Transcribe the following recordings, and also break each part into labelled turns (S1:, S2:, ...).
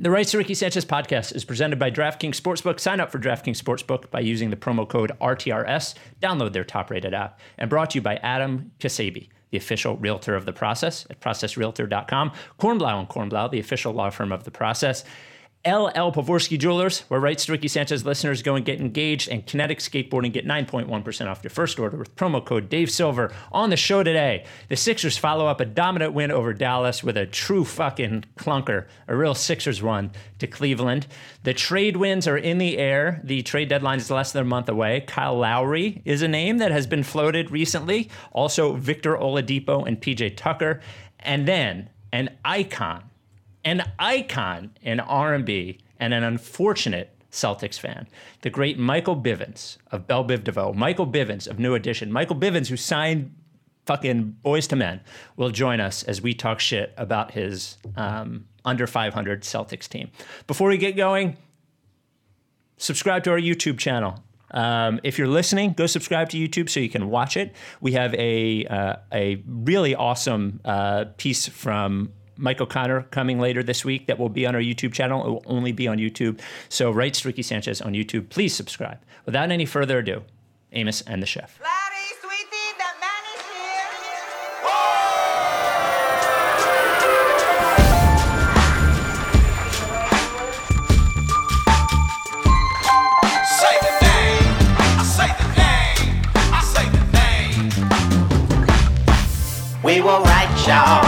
S1: The Rights to Ricky Sanchez podcast is presented by DraftKings Sportsbook. Sign up for DraftKings Sportsbook by using the promo code RTRS. Download their top rated app. And brought to you by Adam Kasabi, the official realtor of the process at processrealtor.com. Kornblau and Kornblau, the official law firm of the process. LL Pavorsky Jewelers, where Rights to Ricky Sanchez listeners go and get engaged, and Kinetic Skateboarding get 9.1% off your first order with promo code Dave Silver. On the show today, the Sixers follow up a dominant win over Dallas with a true fucking clunker, a real Sixers run to Cleveland. The trade wins are in the air. The trade deadline is less than a month away. Kyle Lowry is a name that has been floated recently. Also, Victor Oladipo and PJ Tucker. And then an icon an icon in R&B and an unfortunate Celtics fan, the great Michael Bivins of Bell Biv DeVoe, Michael Bivins of New Edition, Michael Bivins, who signed fucking Boyz II Men, will join us as we talk shit about his um, under 500 Celtics team. Before we get going, subscribe to our YouTube channel. Um, if you're listening, go subscribe to YouTube so you can watch it. We have a uh, a really awesome uh, piece from Mike O'Connor coming later this week that will be on our YouTube channel. It will only be on YouTube. So, write to Ricky Sanchez on YouTube. Please subscribe. Without any further ado, Amos and the chef.
S2: Larry, sweetie, that man is
S3: here say the
S4: man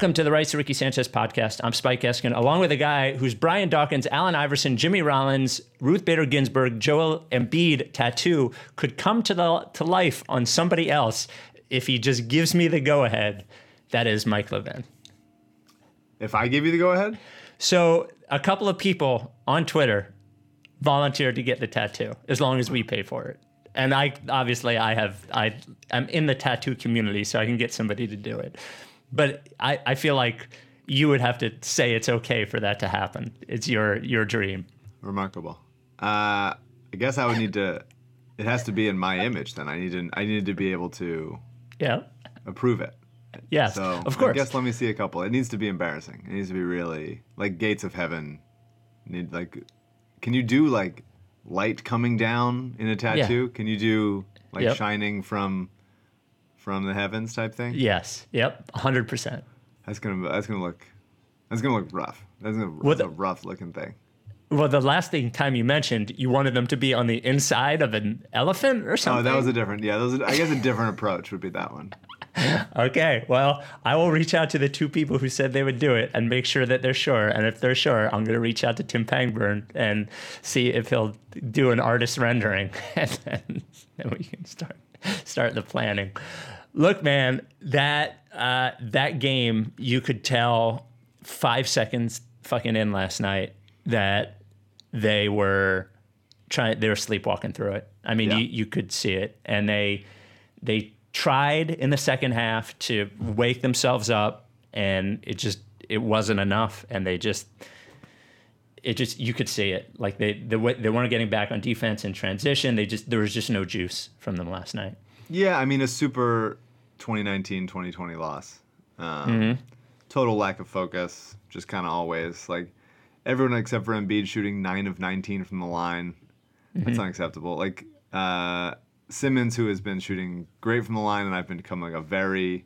S1: Welcome to the Rights to Ricky Sanchez podcast. I'm Spike Eskin, along with a guy who's Brian Dawkins, Allen Iverson, Jimmy Rollins, Ruth Bader Ginsburg, Joel Embiid tattoo could come to the to life on somebody else if he just gives me the go ahead. That is Mike Levin.
S5: If I give you the go ahead,
S1: So a couple of people on Twitter volunteered to get the tattoo as long as we pay for it. And I obviously I have I I'm in the tattoo community, so I can get somebody to do it. But I, I feel like you would have to say it's okay for that to happen. It's your your dream.
S5: remarkable. Uh, I guess I would need to. It has to be in my image. Then I need to. I need to be able to
S1: Yeah.
S5: approve it.
S1: Yes.
S5: So
S1: of course.
S5: I guess let me see a couple. It needs to be embarrassing. It needs to be really like gates of heaven. Need like, can you do like light coming down in a tattoo? Can you do like
S1: Yep.
S5: shining from from the heavens type thing?
S1: yes. Yep. hundred percent.
S5: That's gonna that's gonna look that's gonna look rough. That's gonna that's a rough looking thing.
S1: Well, the last thing time you mentioned, you wanted them to be on the inside of an elephant or something.
S5: Oh, that was a different. Yeah, that was. A, I guess a different approach would be that one.
S1: Okay, well, I will reach out to the two people who said they would do it and make sure that they're sure. And if they're sure, I'm going to reach out to Tim Pangburn and see if he'll do an artist rendering, and then, then we can start start the planning. Look, man, that uh, that game, you could tell five seconds fucking in last night that they were trying they were sleepwalking through it. I mean,
S5: Yeah.
S1: you, you could see it, and they they tried in the second half to wake themselves up, and it just it wasn't enough, and they just it just you could see it like they they, weren't getting back on defense in transition. They just there was just no juice from them last night.
S5: Yeah, I mean a super 2019-2020 loss. Um,
S1: Mm-hmm.
S5: Total lack of focus, just kind of always like everyone except for Embiid shooting nine of 19 from the line. That's
S1: Mm-hmm.
S5: unacceptable. Like uh, Simmons, who has been shooting great from the line, and I've been becoming like a very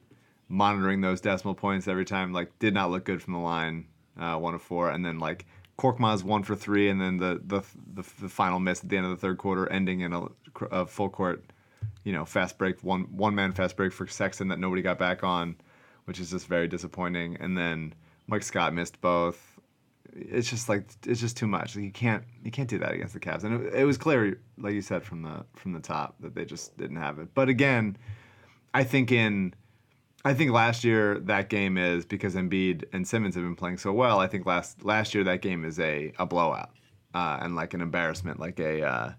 S5: monitoring those decimal points every time. Like did not look good from the line, uh, one of four, and then like Korkmaz one for three, and then the the the, the final miss at the end of the third quarter, ending in a, a full court, you know, fast break one one man fast break for Sexton that nobody got back on, which is just very disappointing. And then Mike Scott missed both. it's just like it's just too much. Like, you can't you can't do that against the Cavs. And it, it was clear, like you said from the from the top, that they just didn't have it. But again, I think in I think last year that game is because Embiid and Simmons have been playing so well. I think last last year that game is a a blowout uh, and like an embarrassment, like a uh,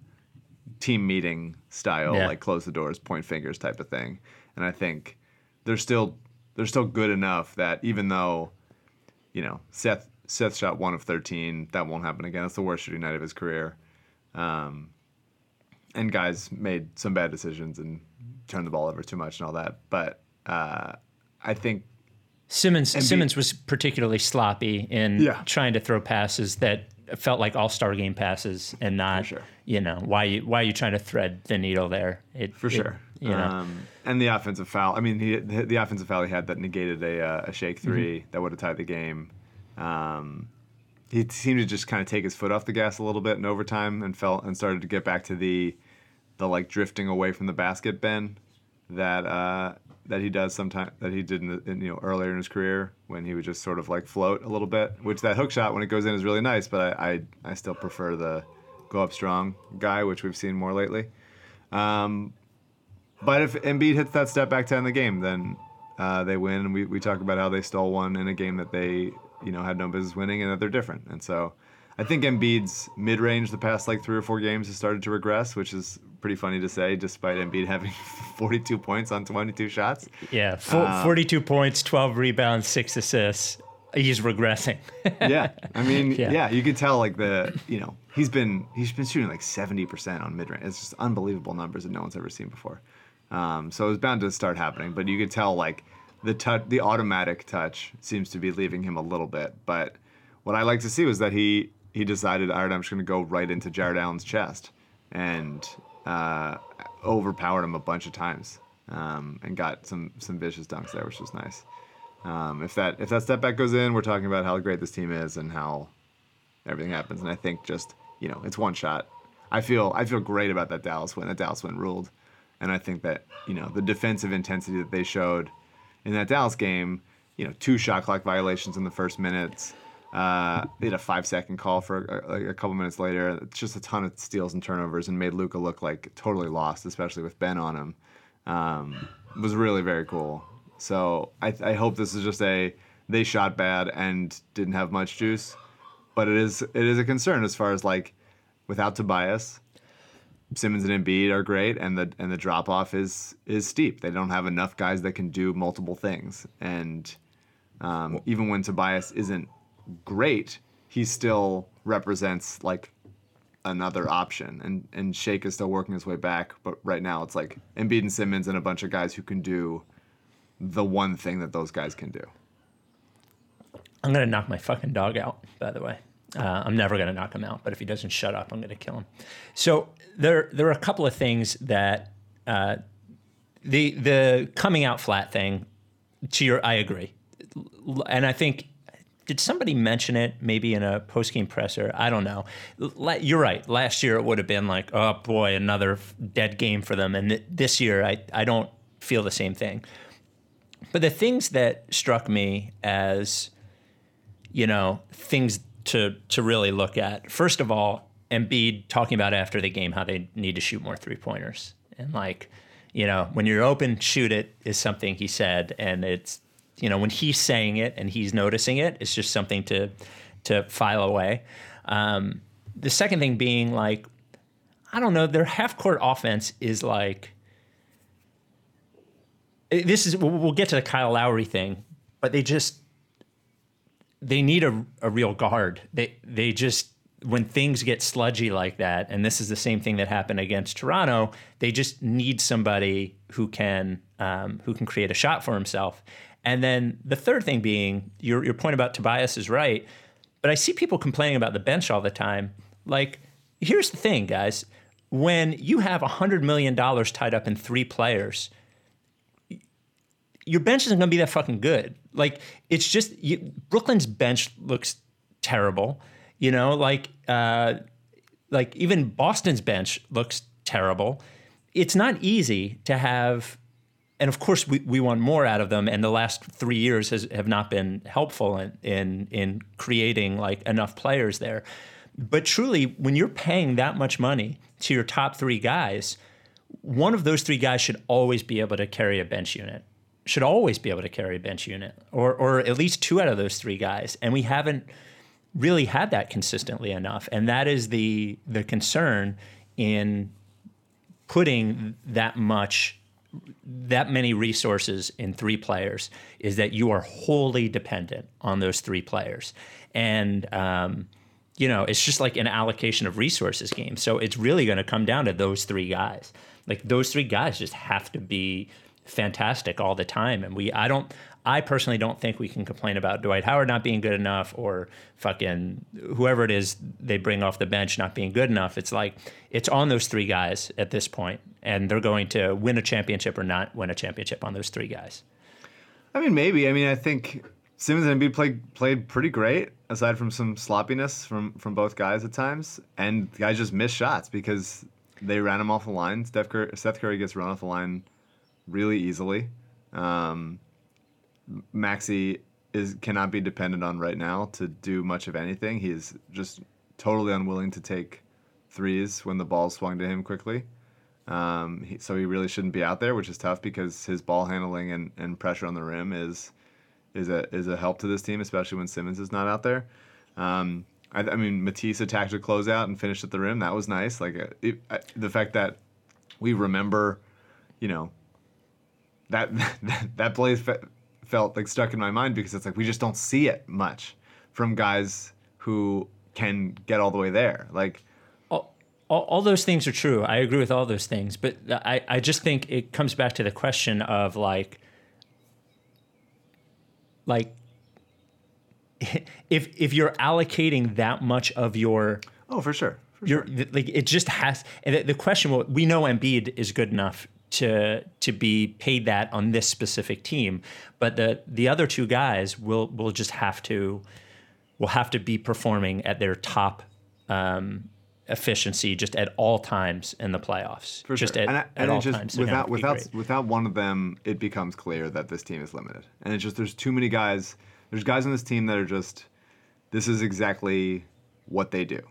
S5: team meeting style,
S1: Yeah.
S5: like close the doors, point fingers type of thing. And I think they're still they're still good enough that even though you know Seth Seth shot one of thirteen, that won't happen again. It's the worst shooting night of his career. Um, and guys made some bad decisions and turned the ball over too much and all that. But uh, I think
S1: Simmons Simmons was particularly sloppy in
S5: Yeah.
S1: trying to throw passes that felt like all star game passes and not
S5: sure.
S1: you know why you why are you trying to thread the needle there it,
S5: for
S1: it-
S5: sure.
S1: you know
S5: Um, and the offensive foul. I mean, he, the, offensive foul he had that negated a, uh, a Shake 3 that would have tied the game. Um, he seemed to just kind of take his foot off the gas a little bit in overtime and felt and started to get back to the the like drifting away from the basket Ben that uh, that he does sometimes that he did in, the, in you know earlier in his career when he would just sort of like float a little bit. Which that hook shot when it goes in is really nice, but I I, I still prefer the go up strong guy, which we've seen more lately. Um, but if Embiid hits that step back to end the game, then uh, they win. And we, we talk about how they stole one in a game that they, you know, had no business winning and that they're different. And so I think Embiid's mid range the past like three or four games has started to regress, which is pretty funny to say, despite Embiid having 42 points on 22 shots.
S1: yeah Fo-
S5: Um,
S1: 42 points 12 rebounds 6 assists he's regressing
S5: yeah, I mean,
S1: Yeah.
S5: yeah. you could tell like the, you know, he's been he's been shooting like seventy percent on mid range. It's just unbelievable numbers that no one's ever seen before. Um, so it was bound to start happening, but you could tell like the touch, the automatic touch seems to be leaving him a little bit. But what I like to see was that he he decided, all right, I'm just going to go right into Jarrett Allen's chest and uh, overpowered him a bunch of times um, and got some some vicious dunks there, which was nice. Um, if that if that step back goes in, we're talking about how great this team is and how everything happens. And I think just you know it's one shot. I feel I feel great about that Dallas win. That Dallas win ruled, and I think that you know the defensive intensity that they showed in that Dallas game. You know, two shot clock violations in the first minutes. Uh, they had a five second call for a, a couple minutes later. It's just a ton of steals and turnovers and made Luka look like totally lost, especially with Ben on him. Um, was really very cool. So I, I hope this is just a they shot bad and didn't have much juice, but it is it is a concern as far as like without Tobias, Simmons and Embiid are great, and the and the drop off is is steep. They don't have enough guys that can do multiple things, and um, even when Tobias isn't great, he still represents like another option. And and Shake is still working his way back, but right now it's like Embiid and Simmons and a bunch of guys who can do the one thing that those guys can do.
S1: i'm gonna knock my fucking dog out by the way uh, i'm never gonna knock him out but if he doesn't shut up i'm gonna kill him so there there are a couple of things that uh, the the coming out flat thing to your i agree and i think did somebody mention it maybe in a post game presser? I don't know. You're right. Last year it would have been like oh boy another dead game for them. And th- this year i i don't feel the same thing. But the things that struck me as you know things to to really look at first of all Embiid talking about after the game how they need to shoot more three pointers and like you know when you're open shoot it is something he said and it's you know when he's saying it and he's noticing it it's just something to to file away um, the second thing being like I don't know their half court offense is like this is we'll we'll get to the Kyle Lowry thing, but they just they need a, a real guard. They they just when things get sludgy like that, and this is the same thing that happened against Toronto. They just need somebody who can um, who can create a shot for himself. And then the third thing being your your point about Tobias is right, but I see people complaining about the bench all the time. Like here's the thing, guys. When you have $100 million tied up in three players, your bench isn't going to be that fucking good. Like it's just you, Brooklyn's bench looks terrible. You know, like uh, like even Boston's bench looks terrible. It's not easy to have and of course we, we want more out of them. And the last three years has, have not been helpful in, in in creating like enough players there. But truly when you're paying that much money to your top three guys one of those three guys should always be able to carry a bench unit. Should always be able to carry a bench unit or or at least two out of those three guys. And we haven't really had that consistently enough. And that is the the concern in putting that much that many resources in three players is that you are wholly dependent on those three players. And um, you know it's just like an allocation of resources game. So it's really going to come down to those three guys. Like those three guys just have to be fantastic all the time. And we i don't i personally don't think we can complain about dwight howard not being good enough or fucking whoever it is they bring off the bench not being good enough. It's like it's on those three guys at this point and they're going to win a championship or not win a championship on those three guys
S5: I mean, maybe. I mean, I think Simmons and Embiid played played pretty great, aside from some sloppiness from from both guys at times, and guys just missed shots because they ran him off the line. Steph Curry, Seth Curry gets run off the line really easily. Um, Maxey is cannot be depended on right now to do much of anything. He is just totally unwilling to take threes when the ball swung to him quickly. Um, he, so he really shouldn't be out there, which is tough because his ball handling and, and pressure on the rim is is a is a help to this team, especially when Simmons is not out there. Um, I, I mean, Matisse attacked a closeout and finished at the rim. That was nice. Like uh, it, I, the fact that we remember, you know, that that, that play fe- felt like stuck in my mind because it's like we just don't see it much from guys who can get all the way there. Like
S1: all, all, those things are true. I agree with all those things, but I, I just think it comes back to the question of like, like, if if you're allocating that much of your
S5: oh, for sure. For
S1: you're like it just has and the, the question will we know Embiid is good enough to to be paid that on this specific team, but the the other two guys will will just have to will have to be performing at their top um, efficiency just at all times in the playoffs.
S5: For
S1: just
S5: sure.
S1: at,
S5: and, I-
S1: at all
S5: just
S1: times.
S5: without without
S1: great.
S5: without one of them, it becomes clear that this team is limited. And it's just there's too many guys. There's guys on this team that are just this is exactly what they do,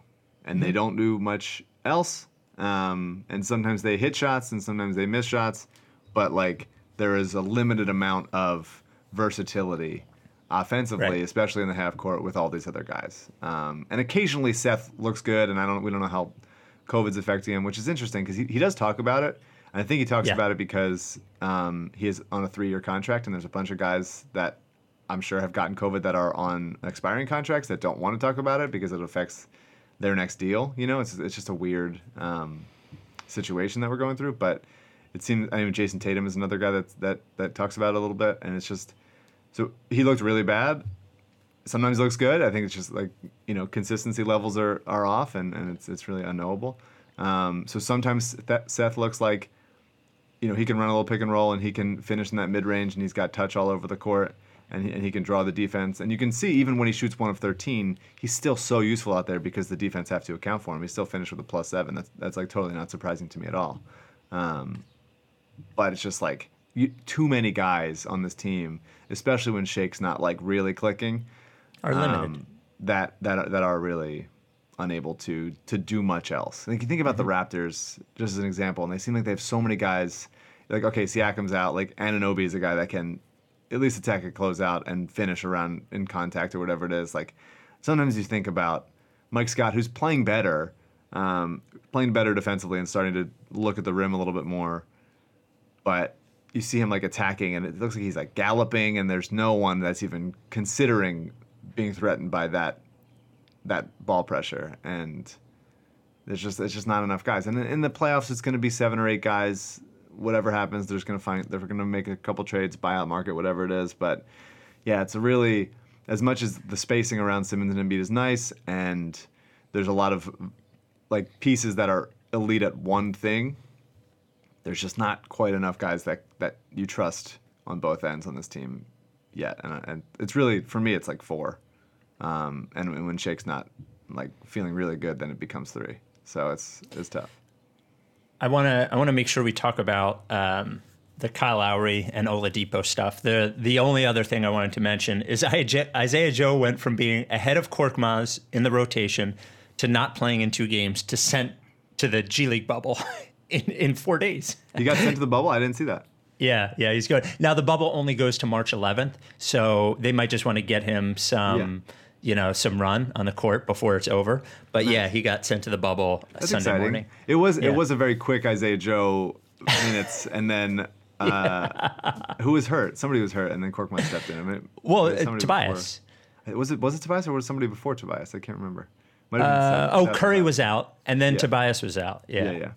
S5: and
S1: Mm-hmm.
S5: they don't do much else. Um, and sometimes they hit shots, and sometimes they miss shots. But like there is a limited amount of versatility offensively,
S1: Right.
S5: especially in the half court with all these other guys. Um, and occasionally Seth looks good, and I don't we don't know how COVID's affecting him, which is interesting because he, he does talk about it. And I think he talks
S1: Yeah.
S5: about it because um, he is on a three year contract, and there's a bunch of guys that I'm sure have gotten COVID that are on expiring contracts that don't want to talk about it because it affects their next deal. You know, it's it's just a weird um, situation that we're going through. But it seems I mean Jayson Tatum is another guy that that that talks about it a little bit, and it's just so he looked really bad. Sometimes he looks good. I think it's just like you know consistency levels are, are off, and, and it's it's really unknowable. Um, so sometimes Seth looks like you know he can run a little pick and roll, and he can finish in that mid range, and he's got touch all over the court, and he, and he can draw the defense. And you can see even when he shoots one of thirteen, he's still so useful out there because the defense have to account for him. He still finished with a plus seven. That's that's like totally not surprising to me at all. Um, but it's just like you, too many guys on this team, especially when Shake's not like really clicking,
S1: are limited.
S5: um, that that that are really unable to to do much else. Like you think about the Raptors just as an example, and they seem like they have so many guys. Like okay, Siakam's out. Like Anunoby is a guy that can at least attack a closeout and finish around in contact or whatever it is. Like sometimes you think about Mike Scott, who's playing better, um, playing better defensively and starting to look at the rim a little bit more but you see him like attacking and it looks like he's like galloping and there's no one that's even considering being threatened by that that ball pressure. And there's just it's just not enough guys. And in- the playoffs it's going to be seven or eight guys. Whatever happens there's going to find they're going to make a couple trades buyout market whatever it is. But yeah it's a really as much as the spacing around Simmons and Embiid is nice and there's a lot of like pieces that are elite at one thing there's just not quite enough guys that that you trust on both ends on this team yet, and, and it's really for me it's like four, um, and when Shake's not like feeling really good, then it becomes three. So it's it's tough.
S1: I want to I want to make sure we talk about um, the Kyle Lowry and Oladipo stuff. The the only other thing I wanted to mention is Isaiah Joe went from being ahead of Korkmaz in the rotation to not playing in two games to sent to the G League bubble in, in four days.
S5: He got sent to the bubble. I didn't see that.
S1: Yeah, yeah, he's good. Now the bubble only goes to March 11th, so they might just want to get him some, you know, some run on the court before it's over. But yeah, he got sent to the bubble
S5: That's
S1: Sunday
S5: exciting.
S1: morning.
S5: It was
S1: Yeah.
S5: it was a very quick Isaiah Joe minutes, and then uh, who was hurt? Somebody was hurt, and then Korkmaz stepped in. I mean,
S1: Well, uh, Tobias.
S5: before- Was it was it Tobias or was it somebody before Tobias? I can't remember. Might have been
S1: Uh,
S5: Seth-
S1: oh,
S5: Seth
S1: Curry
S5: Tobias.
S1: was out, and then
S5: Yeah.
S1: Tobias was out. Yeah,
S5: Yeah,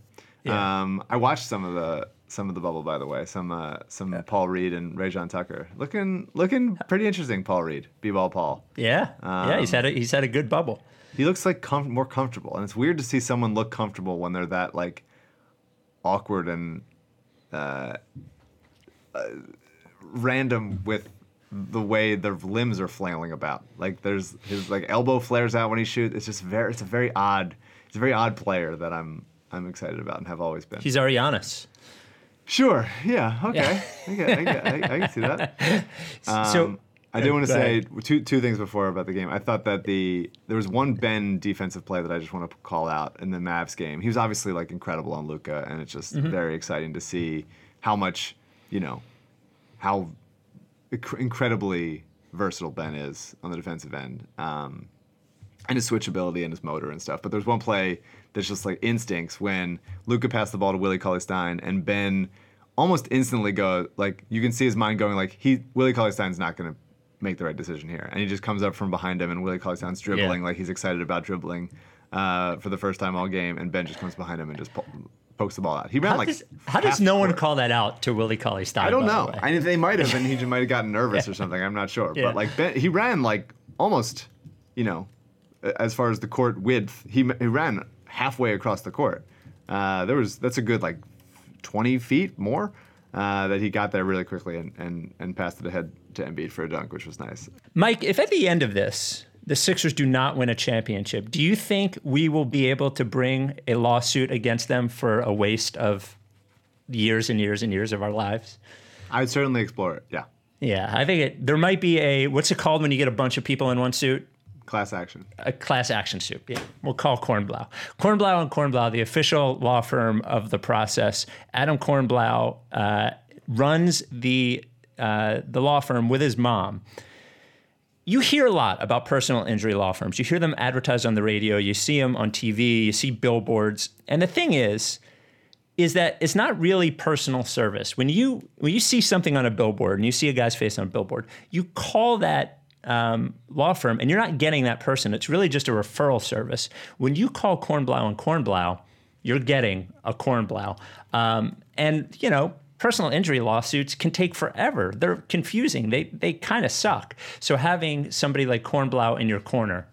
S5: yeah.
S1: Yeah.
S5: Um, I watched some of the some of the bubble, by the way. Some uh, some Paul Reed and Rayjon Tucker, looking looking pretty interesting. Paul Reed, b-ball Paul.
S1: yeah, yeah. He's
S5: Um,
S1: had a, he's had a good bubble.
S5: He looks like com- more comfortable, and it's weird to see someone look comfortable when they're that like awkward and uh, uh, random with the way their limbs are flailing about. Like there's his like elbow flares out when he shoots. It's just very it's a very odd it's a very odd player that I'm I'm excited about and have always been.
S1: He's Arianis.
S5: Sure. Yeah. Okay. I, get, I, get, I, I can see that.
S1: so
S5: Um, I did want to say
S1: ahead.
S5: two two things before about the game. I thought that the there was one Ben defensive play that I just want to call out in the Mavs game. He was obviously like incredible on Luka, and it's just
S1: Mm-hmm.
S5: very exciting to see how much you know how incredibly versatile Ben is on the defensive end. Um, and his switchability and his motor and stuff. But there's one play that's just like instincts when Luka passed the ball to Willie Cauley Stein and Ben almost instantly go like you can see his mind going like he Willie Cauley Stein's not gonna make the right decision here. And he just comes up from behind him and Willie Cauley Stein's dribbling
S1: Yeah.
S5: like he's excited about dribbling uh, for the first time all game and Ben just comes behind him and just po- pokes the ball out. He ran
S1: how
S5: like
S1: does, how does no one call that out to Willie Cauley Stein?
S5: I don't
S1: by the
S5: know. I mean, they might have, and he just might have gotten nervous or something. I'm not sure.
S1: Yeah.
S5: But like, ben, he ran like almost, you know, as far as the court width, he, he ran halfway across the court. Uh, there was that's a good like 20 feet more uh, that he got there really quickly and, and and passed it ahead to Embiid for a dunk, which was nice.
S1: Mike, if at the end of this the Sixers do not win a championship, do you think we will be able to bring a lawsuit against them for a waste of years and years and years of our lives?
S5: I'd certainly explore it. Yeah,
S1: Yeah, I think it, there might be a what's it called when you get a bunch of people in one suit?
S5: Class action.
S1: a class action suit. Yeah, we'll call Kornblau. Kornblau and Kornblau, the official law firm of the process. Adam Kornblau uh, runs the uh, the law firm with his mom. You hear a lot about personal injury law firms. You hear them advertised on the radio. You see them on TV. You see billboards. And the thing is, is that it's not really personal service. When you when you see something on a billboard and you see a guy's face on a billboard, you call that um, law firm and you're not getting that person. It's really just a referral service. When you call Kornblau and Kornblau, you're getting a Kornblau. Um, and you know, personal injury lawsuits can take forever. They're confusing. They they kind of suck. So having somebody like Kornblau in your corner,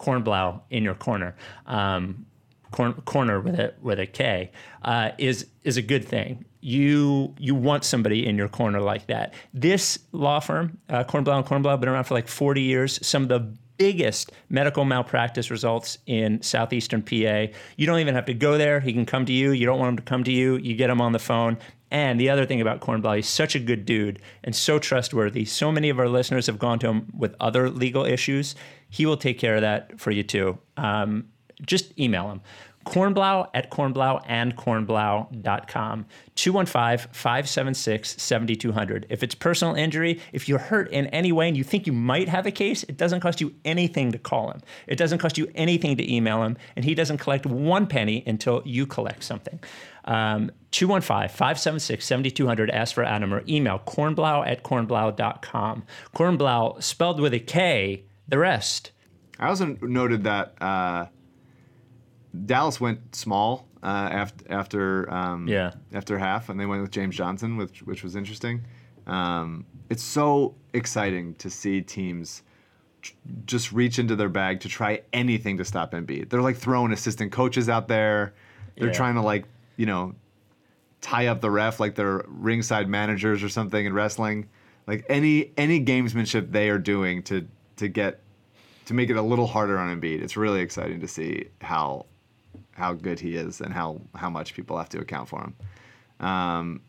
S1: Kornblau in your corner. Um, corn, corner with a with a K uh, is is a good thing. You you want somebody in your corner like that. This law firm, uh, Kornblau and Kornblau, been around for like 40 years. Some of the biggest medical malpractice results in southeastern PA. You don't even have to go there. He can come to you. You don't want him to come to you. You get him on the phone. And the other thing about Kornblau, he's such a good dude and so trustworthy. So many of our listeners have gone to him with other legal issues. He will take care of that for you too. Um, just email him. Kornblau at kornblauandkornblau.com. 215 576 7200. If it's personal injury, if you're hurt in any way and you think you might have a case, it doesn't cost you anything to call him. It doesn't cost you anything to email him, and he doesn't collect one penny until you collect something. Um, 215 576 7200. Ask for Adam or email kornblau at kornblau.com. Kornblau spelled with a K, the rest.
S5: I also noted that uh, Dallas went small uh, after after um,
S1: Yeah.
S5: after half, and they went with James Johnson, which which was interesting. Um, it's so exciting to see teams tr- just reach into their bag to try anything to stop Embiid. They're like throwing assistant coaches out there. They're
S1: Yeah.
S5: trying to like you know tie up the ref like they're ringside managers or something in wrestling. Like any any gamesmanship they are doing to to get to make it a little harder on Embiid. It's really exciting to see how how good he is and how how much people have to account for him. Um,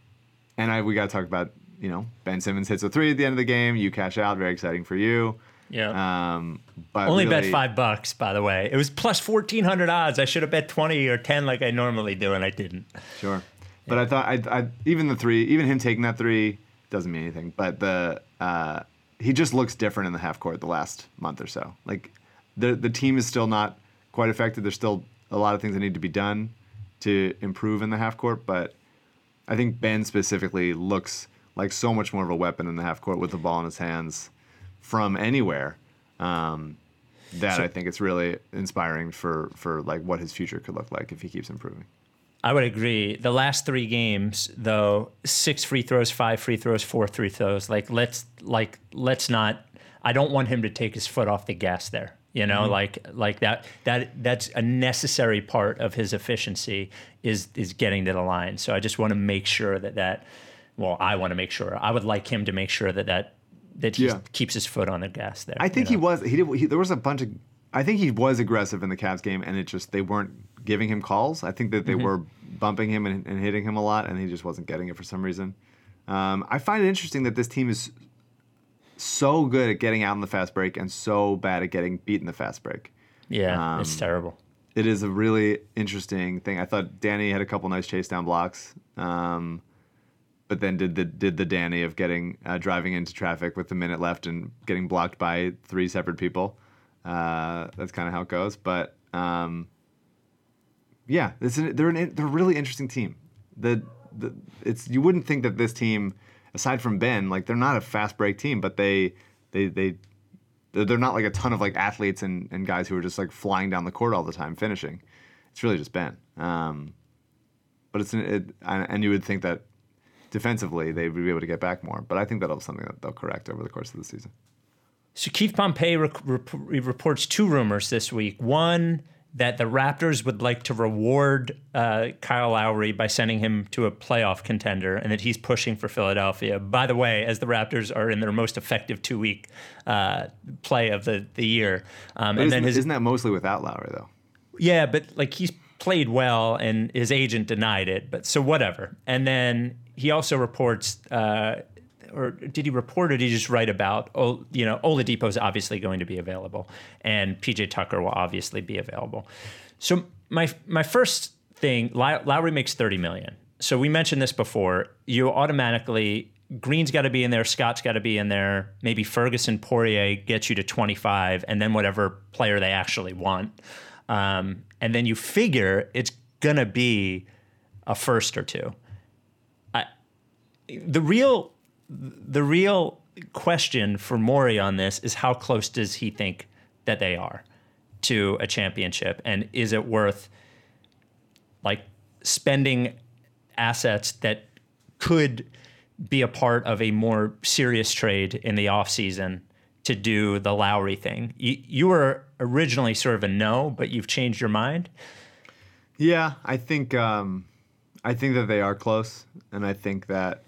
S5: and I we got to talk about you know Ben Simmons hits a three at the end of the game. You cash out, very exciting for you.
S1: Yeah.
S5: Um, but
S1: Only bet five bucks, by the way. It was plus fourteen hundred odds. I should have bet twenty or ten like I normally do, and I didn't.
S5: Sure. But I thought I, I even the three, even him taking that three doesn't mean anything. But the uh, he just looks different in the half court the last month or so. Like the the team is still not quite affected. They're still a lot of things that need to be done to improve in the half court. But I think Ben specifically looks like so much more of a weapon in the half court with the ball in his hands from anywhere. Um, that I think it's really inspiring for for like what his future could look like if he keeps improving.
S1: I would agree. The last three games, though, six free throws, five free throws, four free throws. Like let's like let's not. I don't want him to take his foot off the gas there. You know, like like that that that's a necessary part of his efficiency is is getting to the line. So I just want to make sure that that. Well, I want to make sure. I would like him to make sure that that that he
S5: Yeah.
S1: keeps his foot on the gas there.
S5: I think
S1: you
S5: he was. He did. He, there was a bunch of. I think he was aggressive in the Cavs game, and it just they weren't giving him calls. I think that
S1: Mm-hmm.
S5: they were bumping him and, and hitting him a lot, and he just wasn't getting it for some reason. Um, I find it interesting that this team is so good at getting out in the fast break and so bad at getting beat in the fast break.
S1: Yeah, it's
S5: um,
S1: terrible.
S5: It is a really interesting thing. I thought Danny had a couple nice chase down blocks, um, but then did the did the Danny of getting uh, driving into traffic with a minute left and getting blocked by three separate people. Uh, that's kind of how it goes. But um, yeah, this is, they're an, they're a really interesting team. The, the it's you wouldn't think that this team, aside from Ben, like they're not a fast break team, but they they they they're not like a ton of like athletes and, and guys who are just like flying down the court all the time finishing. It's really just Ben. Um, but it's an, it, and you would think that defensively they would be able to get back more. But I think that'll be something that they'll correct over the course of the season.
S1: So Keith Pompey rec- rep- reports two rumors this week. One that the Raptors would like to reward uh, Kyle Lowry by sending him to a playoff contender, and that he's pushing for Philadelphia. By the way, as the Raptors are in their most effective two-week uh, play of the the year, um, and
S5: isn't,
S1: then his
S5: isn't that mostly without Lowry though?
S1: yeah, but like he's played well and his agent denied it. But so whatever. And then he also reports, uh, or did he report or did he just write about, oh, you know, Oladipo is obviously going to be available and PJ Tucker will obviously be available. So my my first thing, Lowry makes 30 million. So we mentioned this before. You automatically Green's got to be in there, Scott's got to be in there. Maybe Ferguson, Poirier gets you to 25, and then whatever player they actually want. Um, and then you figure it's gonna be a first or two. I, the real, the real question for Morey on this is how close does he think that they are to a championship, and is it worth like spending assets that could be a part of a more serious trade in the offseason to do the Lowry thing. You, you were originally sort of a no, but you've changed your mind.
S5: Yeah, I think um, I think that they are close, and I think that,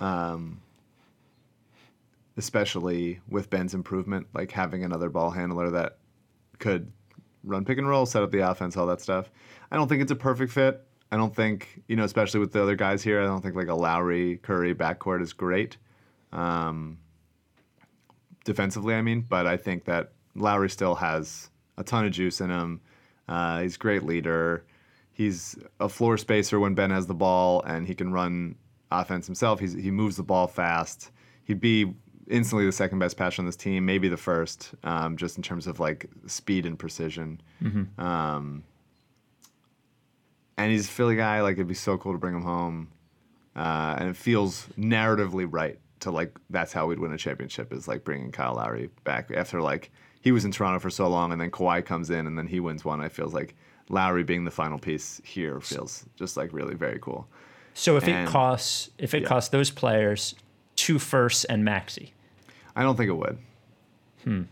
S5: um, especially with Ben's improvement, like having another ball handler that could run pick and roll, set up the offense, all that stuff. I don't think it's a perfect fit. I don't think you know, especially with the other guys here. I don't think like a Lowry Curry backcourt is great. Um, defensively, I mean, but I think that Lowry still has a ton of juice in him. Uh, he's a great leader. He's a floor spacer when Ben has the ball, and he can run offense himself. He's, he moves the ball fast. He'd be instantly the second best passer on this team, maybe the first, um, just in terms of like speed and precision. Um, and he's a Philly guy. Like it'd be so cool to bring him home, uh, and it feels narratively right to like that's how we'd win a championship is like bringing Kyle Lowry back after like he was in Toronto for so long, and then Kawhi comes in and then he wins one. I feels like Lowry being the final piece here feels just like really very cool.
S1: So if
S5: And-
S1: it costs if it
S5: yeah.
S1: costs those players two firsts and Maxey,
S5: I don't think it would. Hmm.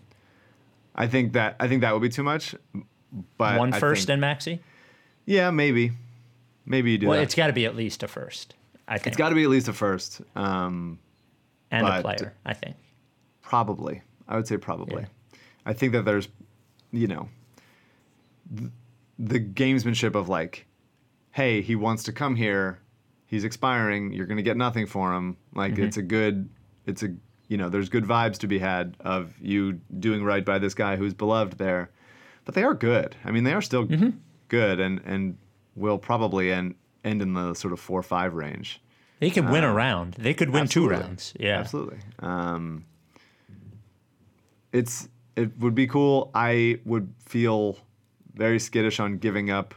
S5: I think that I think that would be too much. But
S1: one
S5: I
S1: first
S5: think-
S1: and Maxey.
S5: yeah, maybe, maybe you do
S1: Well,
S5: that.
S1: it's got to be at least a first. I think
S5: it's got to be at least a first. Um,
S1: and a player. I think.
S5: Probably. I would say probably. I think that there's, you know, th- the gamesmanship of like, hey, he wants to come here. he's expiring. You're going to get nothing for him. Like
S1: Mm-hmm.
S5: it's a good, it's a you know, there's good vibes to be had of you doing right by this guy who's beloved there. But they are good. I mean, they are still
S1: Mm-hmm.
S5: good, and and will probably end end in the sort of four five range.
S1: They could win a round. They could win two
S5: Uh,
S1: rounds. Yeah.
S5: Absolutely. Um, it's it would be cool. I would feel very skittish on giving up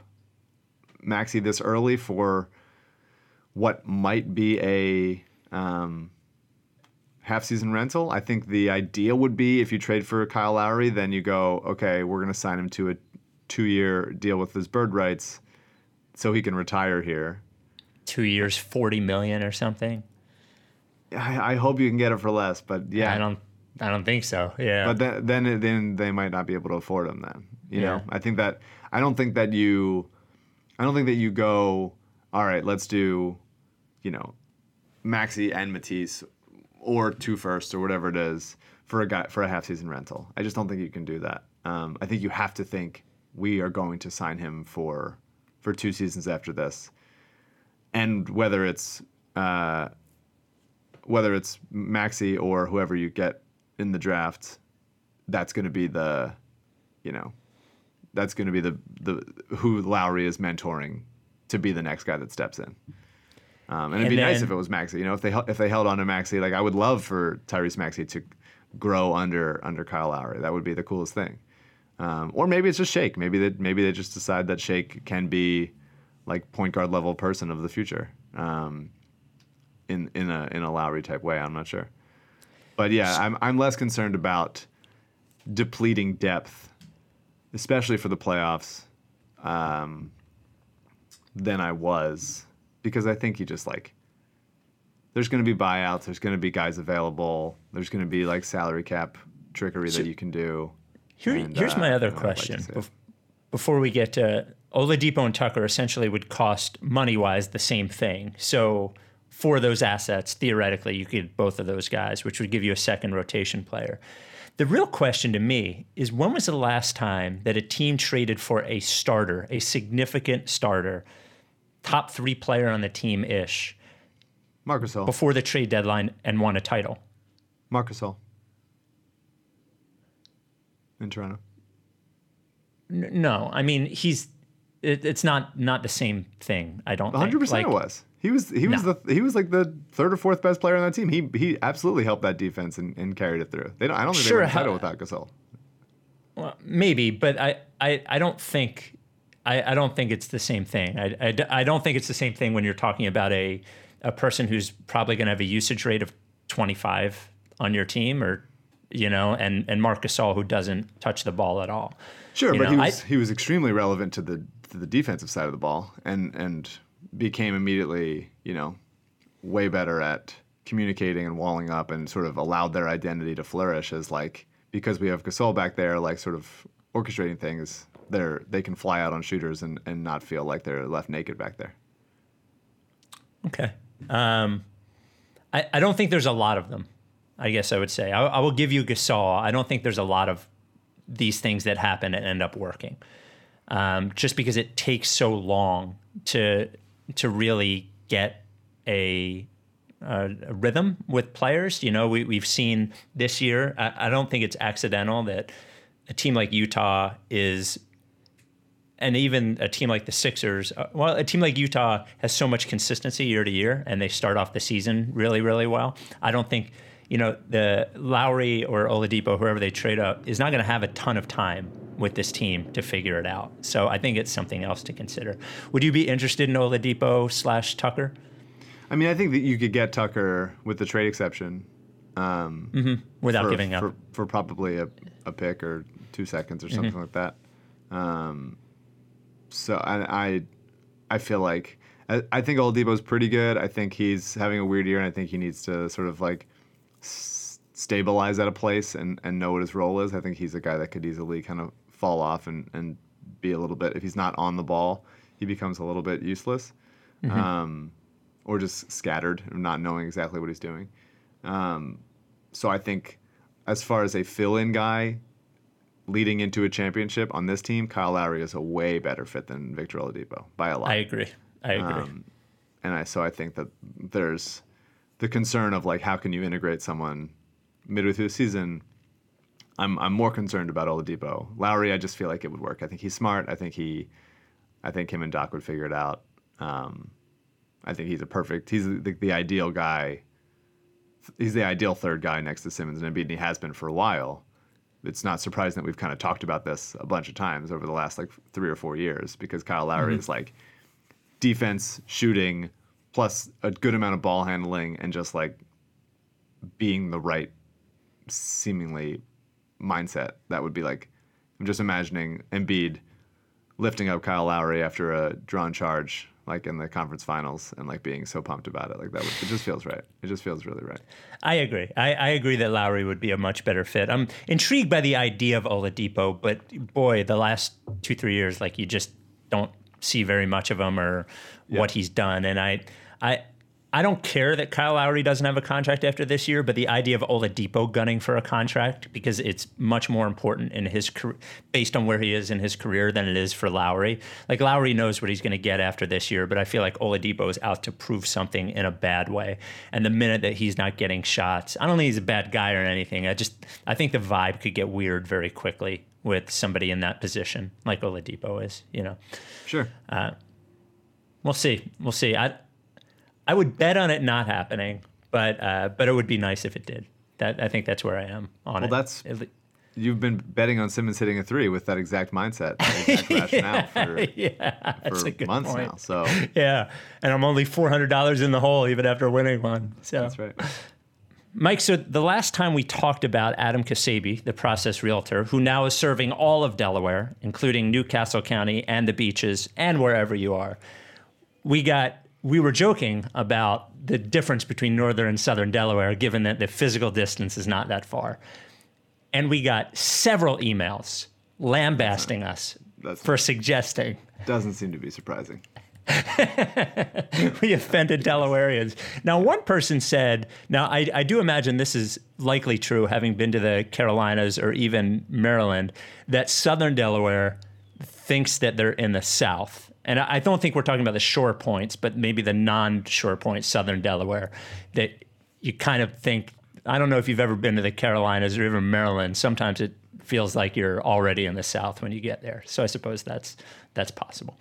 S5: Maxey this early for what might be a um, half season rental. I think the idea would be if you trade for Kyle Lowry, then you go, okay, we're going to sign him to a two year deal with his bird rights so he can retire here.
S1: Two years, forty million or something.
S5: I, I hope you can get it for less, but yeah,
S1: I don't. I don't think so. Yeah.
S5: But then, then, then they might not be able to afford him. Then, you know, I think that I don't think that you, I don't think that you go. All right, let's do, you know, Maxey and Matisse, or two first or whatever it is for a guy for a half season rental. I just don't think you can do that. Um, I think you have to think we are going to sign him for for two seasons after this, and whether it's uh, whether it's Maxey or whoever you get in the draft, that's going to be the, you know, that's going to be the the who Lowry is mentoring to be the next guy that steps in. Um, and it'd
S1: And
S5: be nice if it was Maxey. You know, if they if they held on to Maxey, like I would love for Tyrese Maxey to grow under under Kyle Lowry. That would be the coolest thing. Um, or maybe it's just Shake. Maybe they maybe they just decide that Shake can be like point guard level person of the future. Um, in in a in a Lowry type way. I'm not sure, but yeah, I'm I'm less concerned about depleting depth, especially for the playoffs, um, than I was because I think you just like there's going to be buyouts, there's going to be guys available, there's going to be like salary cap trickery that you can do.
S1: Here,
S5: And,
S1: here's
S5: uh,
S1: my other
S5: like
S1: question. Bef- before we get to Oladipo and Tucker, essentially would cost money wise the same thing. So for those assets, theoretically, you could get both of those guys, which would give you a second rotation player. The real question to me is when was the last time that a team traded for a starter, a significant starter, top three player on the team ish,
S5: Marc Gasol.
S1: before the trade deadline and won a title?
S5: Marc Gasol. In Toronto.
S1: N- No, I mean he's. It, it's not not the same thing. I don't.
S5: 100
S1: think.
S5: percent was. He was he was
S1: No.
S5: the he was like the third or fourth best player on that team. He he absolutely helped that defense and, and carried it through. They don't I don't think
S1: Sure,
S5: they won a title without Gasol.
S1: Well, maybe, but I, I, I don't think I, I don't think it's the same thing. I I don't think it's the same thing when you're talking about a a person who's probably going to have a usage rate of 25 on your team, or you know, and and Marc Gasol who doesn't touch the ball at all.
S5: Sure,
S1: You
S5: but
S1: know,
S5: he
S1: I-
S5: was he was extremely relevant to the to the defensive side of the ball and and became immediately, you know, way better at communicating and walling up and sort of allowed their identity to flourish as like because we have Gasol back there like sort of orchestrating things, they're they can fly out on shooters and, and not feel like they're left naked back there.
S1: Okay. Um, I, I don't think there's a lot of them. I guess I would say. I, I will give you Gasol. I don't think there's a lot of these things that happen and end up working. Um, just because it takes so long to to really get a, a, rhythm with players. You know, we, we've seen this year. I, I don't think it's accidental that a team like Utah is and even a team like the Sixers, uh, well, a team like Utah has so much consistency year to year, and they start off the season really, really well. I don't think, you know, the Lowry or Oladipo, whoever they trade up, is not going to have a ton of time with this team to figure it out. So I think it's something else to consider. Would you be interested in Oladipo slash Tucker?
S5: I mean, I think that you could get Tucker with the trade exception
S1: Without
S5: for,
S1: giving up.
S5: for, for probably a, a pick or two seconds or something
S1: Mm-hmm.
S5: like that. Um, so I, I I feel like I, I think Oladipo's pretty good. I think he's having a weird year, and I think he needs to sort of like s- stabilize at a place and, and know what his role is. I think he's a guy that could easily kind of fall off and, and be a little bit if he's not on the ball, he becomes a little bit useless.
S1: Mm-hmm.
S5: Um, or just scattered, and not knowing exactly what he's doing. Um, so I think, as far as a fill-in guy leading into a championship on this team, Kyle Lowry is a way better fit than Victor Oladipo by a lot.
S1: I agree. I agree.
S5: Um, and I so I think that there's the concern of like how can you integrate someone midway through the season. I'm I'm more concerned about Oladipo. Lowry, I just feel like it would work. I think he's smart. I think he, I think him and Doc would figure it out. Um, I think he's a perfect. He's the, the ideal guy. He's the ideal third guy next to Simmons and Embiid, and he has been for a while. It's not surprising that we've kind of talked about this a bunch of times over the last like three or four years because Kyle Lowry mm-hmm. is like defense, shooting, plus a good amount of ball handling, and just like being the right seemingly mindset. That would be like I'm just imagining Embiid lifting up Kyle Lowry after a drawn charge, like in the conference finals, and like being so pumped about it. Like that, it just feels right. It just feels really right.
S1: I agree. I, I agree that Lowry would be a much better fit. I'm intrigued by the idea of Oladipo, but boy, the last two three years, like you just don't see very much of him or what he's done. And I, I, I don't care that Kyle Lowry doesn't have a contract after this year, but the idea of Oladipo gunning for a contract because it's much more important in his career, based on where he is in his career than it is for Lowry. Like Lowry knows what he's going to get after this year, but I feel like Oladipo is out to prove something in a bad way. And the minute that he's not getting shots, I don't think he's a bad guy or anything. I just I think the vibe could get weird very quickly with somebody in that position like Oladipo is. You know.
S5: Sure.
S1: Uh, we'll see. We'll see. I I would bet on it not happening, but uh, but it would be nice if it did. That I think that's where I am on
S5: Well,
S1: it.
S5: that's-
S1: le-
S5: You've been betting on Simmons hitting a three with that exact mindset, that exact rationale for,
S1: yeah,
S5: for months
S1: point.
S5: now. So
S1: Yeah, and I'm only four hundred dollars in the hole even after winning one. So
S5: that's right.
S1: Mike, so the last time we talked about Adam Kasabi, the process realtor, who now is serving all of Delaware, including New Castle County and the beaches and wherever you are, we got we were joking about the difference between northern and southern Delaware, given that the physical distance is not that far. And we got several emails lambasting us
S5: That's
S1: for suggesting
S5: doesn't seem to be surprising.
S1: we offended Delawareans. Now, one person said, now I, I do imagine this is likely true, having been to the Carolinas or even Maryland, that Southern Delaware thinks that they're in the South. And I don't think we're talking about the shore points, but maybe the non shore points, Southern Delaware, that you kind of think, I don't know if you've ever been to the Carolinas or even Maryland. Sometimes it feels like you're already in the South when you get there. So I suppose that's that's possible.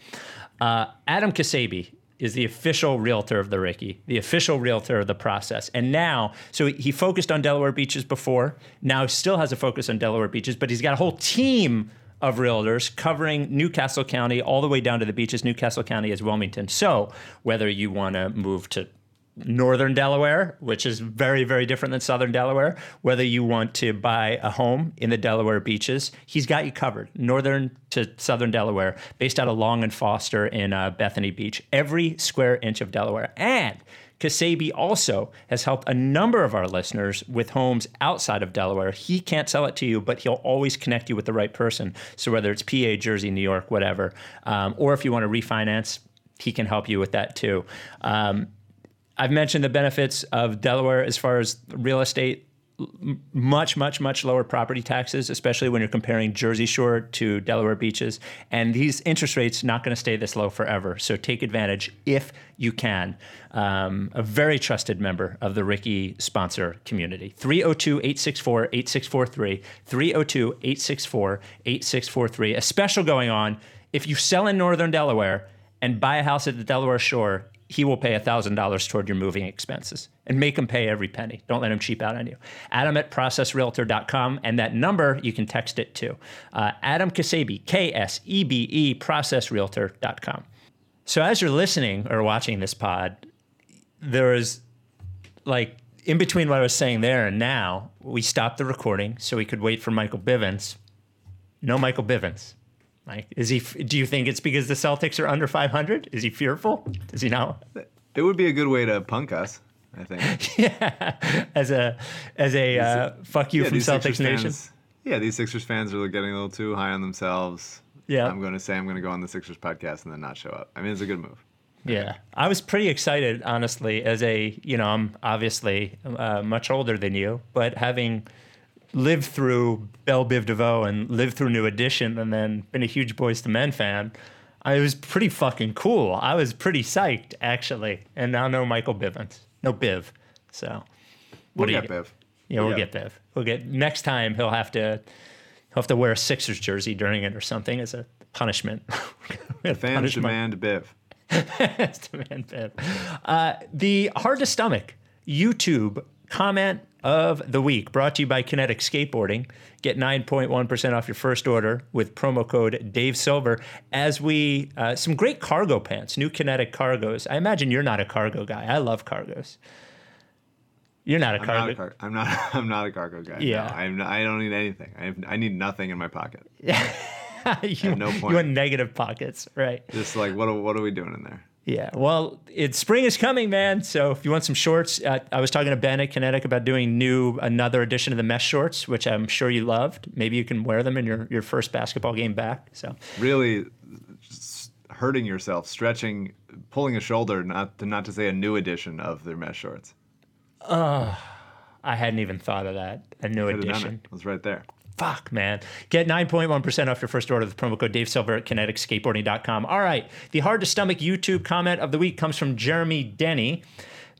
S1: Uh, Adam Kasabi is the official realtor of the Ricky, the official realtor of the process. And now, so he focused on Delaware beaches before, now still has a focus on Delaware beaches, but he's got a whole team of realtors covering New Castle County all the way down to the beaches. New Castle County is Wilmington. So whether you want to move to northern Delaware, which is very, very different than southern Delaware. Whether you want to buy a home in the Delaware beaches, he's got you covered. Northern to southern Delaware, based out of Long and Foster in uh, Bethany Beach, every square inch of Delaware. And Kasabi also has helped a number of our listeners with homes outside of Delaware. He can't sell it to you, but he'll always connect you with the right person. So whether it's PA, Jersey, New York, whatever, um, or if you want to refinance, he can help you with that too. Um, I've mentioned the benefits of Delaware as far as real estate. Much, much, much lower property taxes, especially when you're comparing Jersey Shore to Delaware beaches. And these interest rates not going to stay this low forever. So take advantage if you can. Um, a very trusted member of the Ricky sponsor community. 302 864 8643. 302 864 8643. A special going on. If you sell in Northern Delaware and buy a house at the Delaware Shore, he will pay $1,000 toward your moving expenses and make him pay every penny. Don't let him cheap out on you. Adam at processrealtor.com, and that number, you can text it to. Uh, Adam Kasebi, K S E B E, processrealtor.com. So as you're listening or watching this pod, there is like in between what I was saying there and now, we stopped the recording so we could wait for Michael Bivins. No Michael Bivins. Is he? Do you think it's because the Celtics are under 500? Is he fearful? Does he know?
S5: It would be a good way to punk us, I think.
S1: yeah, as a as a uh, fuck you
S5: Yeah,
S1: from Celtics
S5: Sixers
S1: Nation.
S5: fans- yeah, these Sixers fans are getting a little too high on themselves.
S1: Yeah.
S5: I'm going to say I'm going to go on the Sixers podcast and then not show up. I mean, it's a good move.
S1: Yeah, I was pretty excited, honestly. As a you know, I'm obviously uh, much older than you, but having lived through Bell Biv DeVoe and lived through New Edition, and then been a huge Boyz II Men fan, I was pretty fucking cool. I was pretty psyched actually, and now no Michael Bivins, no Biv. So
S5: We'll get? Biv.
S1: yeah, we'll
S5: Yeah.
S1: get Biv. We'll get next time. He'll have to he'll have to wear a Sixers jersey during it or something as a punishment.
S5: The fans
S1: Punish
S5: demand Biv.
S1: demand Biv. Uh, the hard to stomach YouTube comment of the week brought to you by Kinetic Skateboarding. Get 9.1% off your first order with promo code Dave Silver. As we, uh, some great cargo pants, new Kinetic cargos. I imagine you're not a cargo guy. I love cargos. You're not a
S5: I'm
S1: cargo.
S5: not a car- I'm not. I'm not a cargo guy.
S1: Yeah.
S5: No, I'm. Not, I don't need anything. I, have, I need nothing in my pocket.
S1: you,
S5: have no
S1: you
S5: point.
S1: want negative pockets, right?
S5: Just like what? Are, what are we doing in there?
S1: Yeah, well, it's spring is coming, man. So if you want some shorts, uh, I was talking to Ben at Kinetic about doing new another edition of the mesh shorts, which I'm sure you loved. Maybe you can wear them in your, your first basketball game back. So
S5: Really, hurting yourself, stretching, pulling a shoulder, not to not to say a new edition of their mesh shorts.
S1: I hadn't even thought of that. A new
S5: Could have done
S1: edition.
S5: it. It was right there.
S1: Fuck, man. Get 9.1% off your first order with the promo code Dave Silver at kineticskateboarding.com. All right. The hard to stomach YouTube comment of the week comes from Jeremy Denny.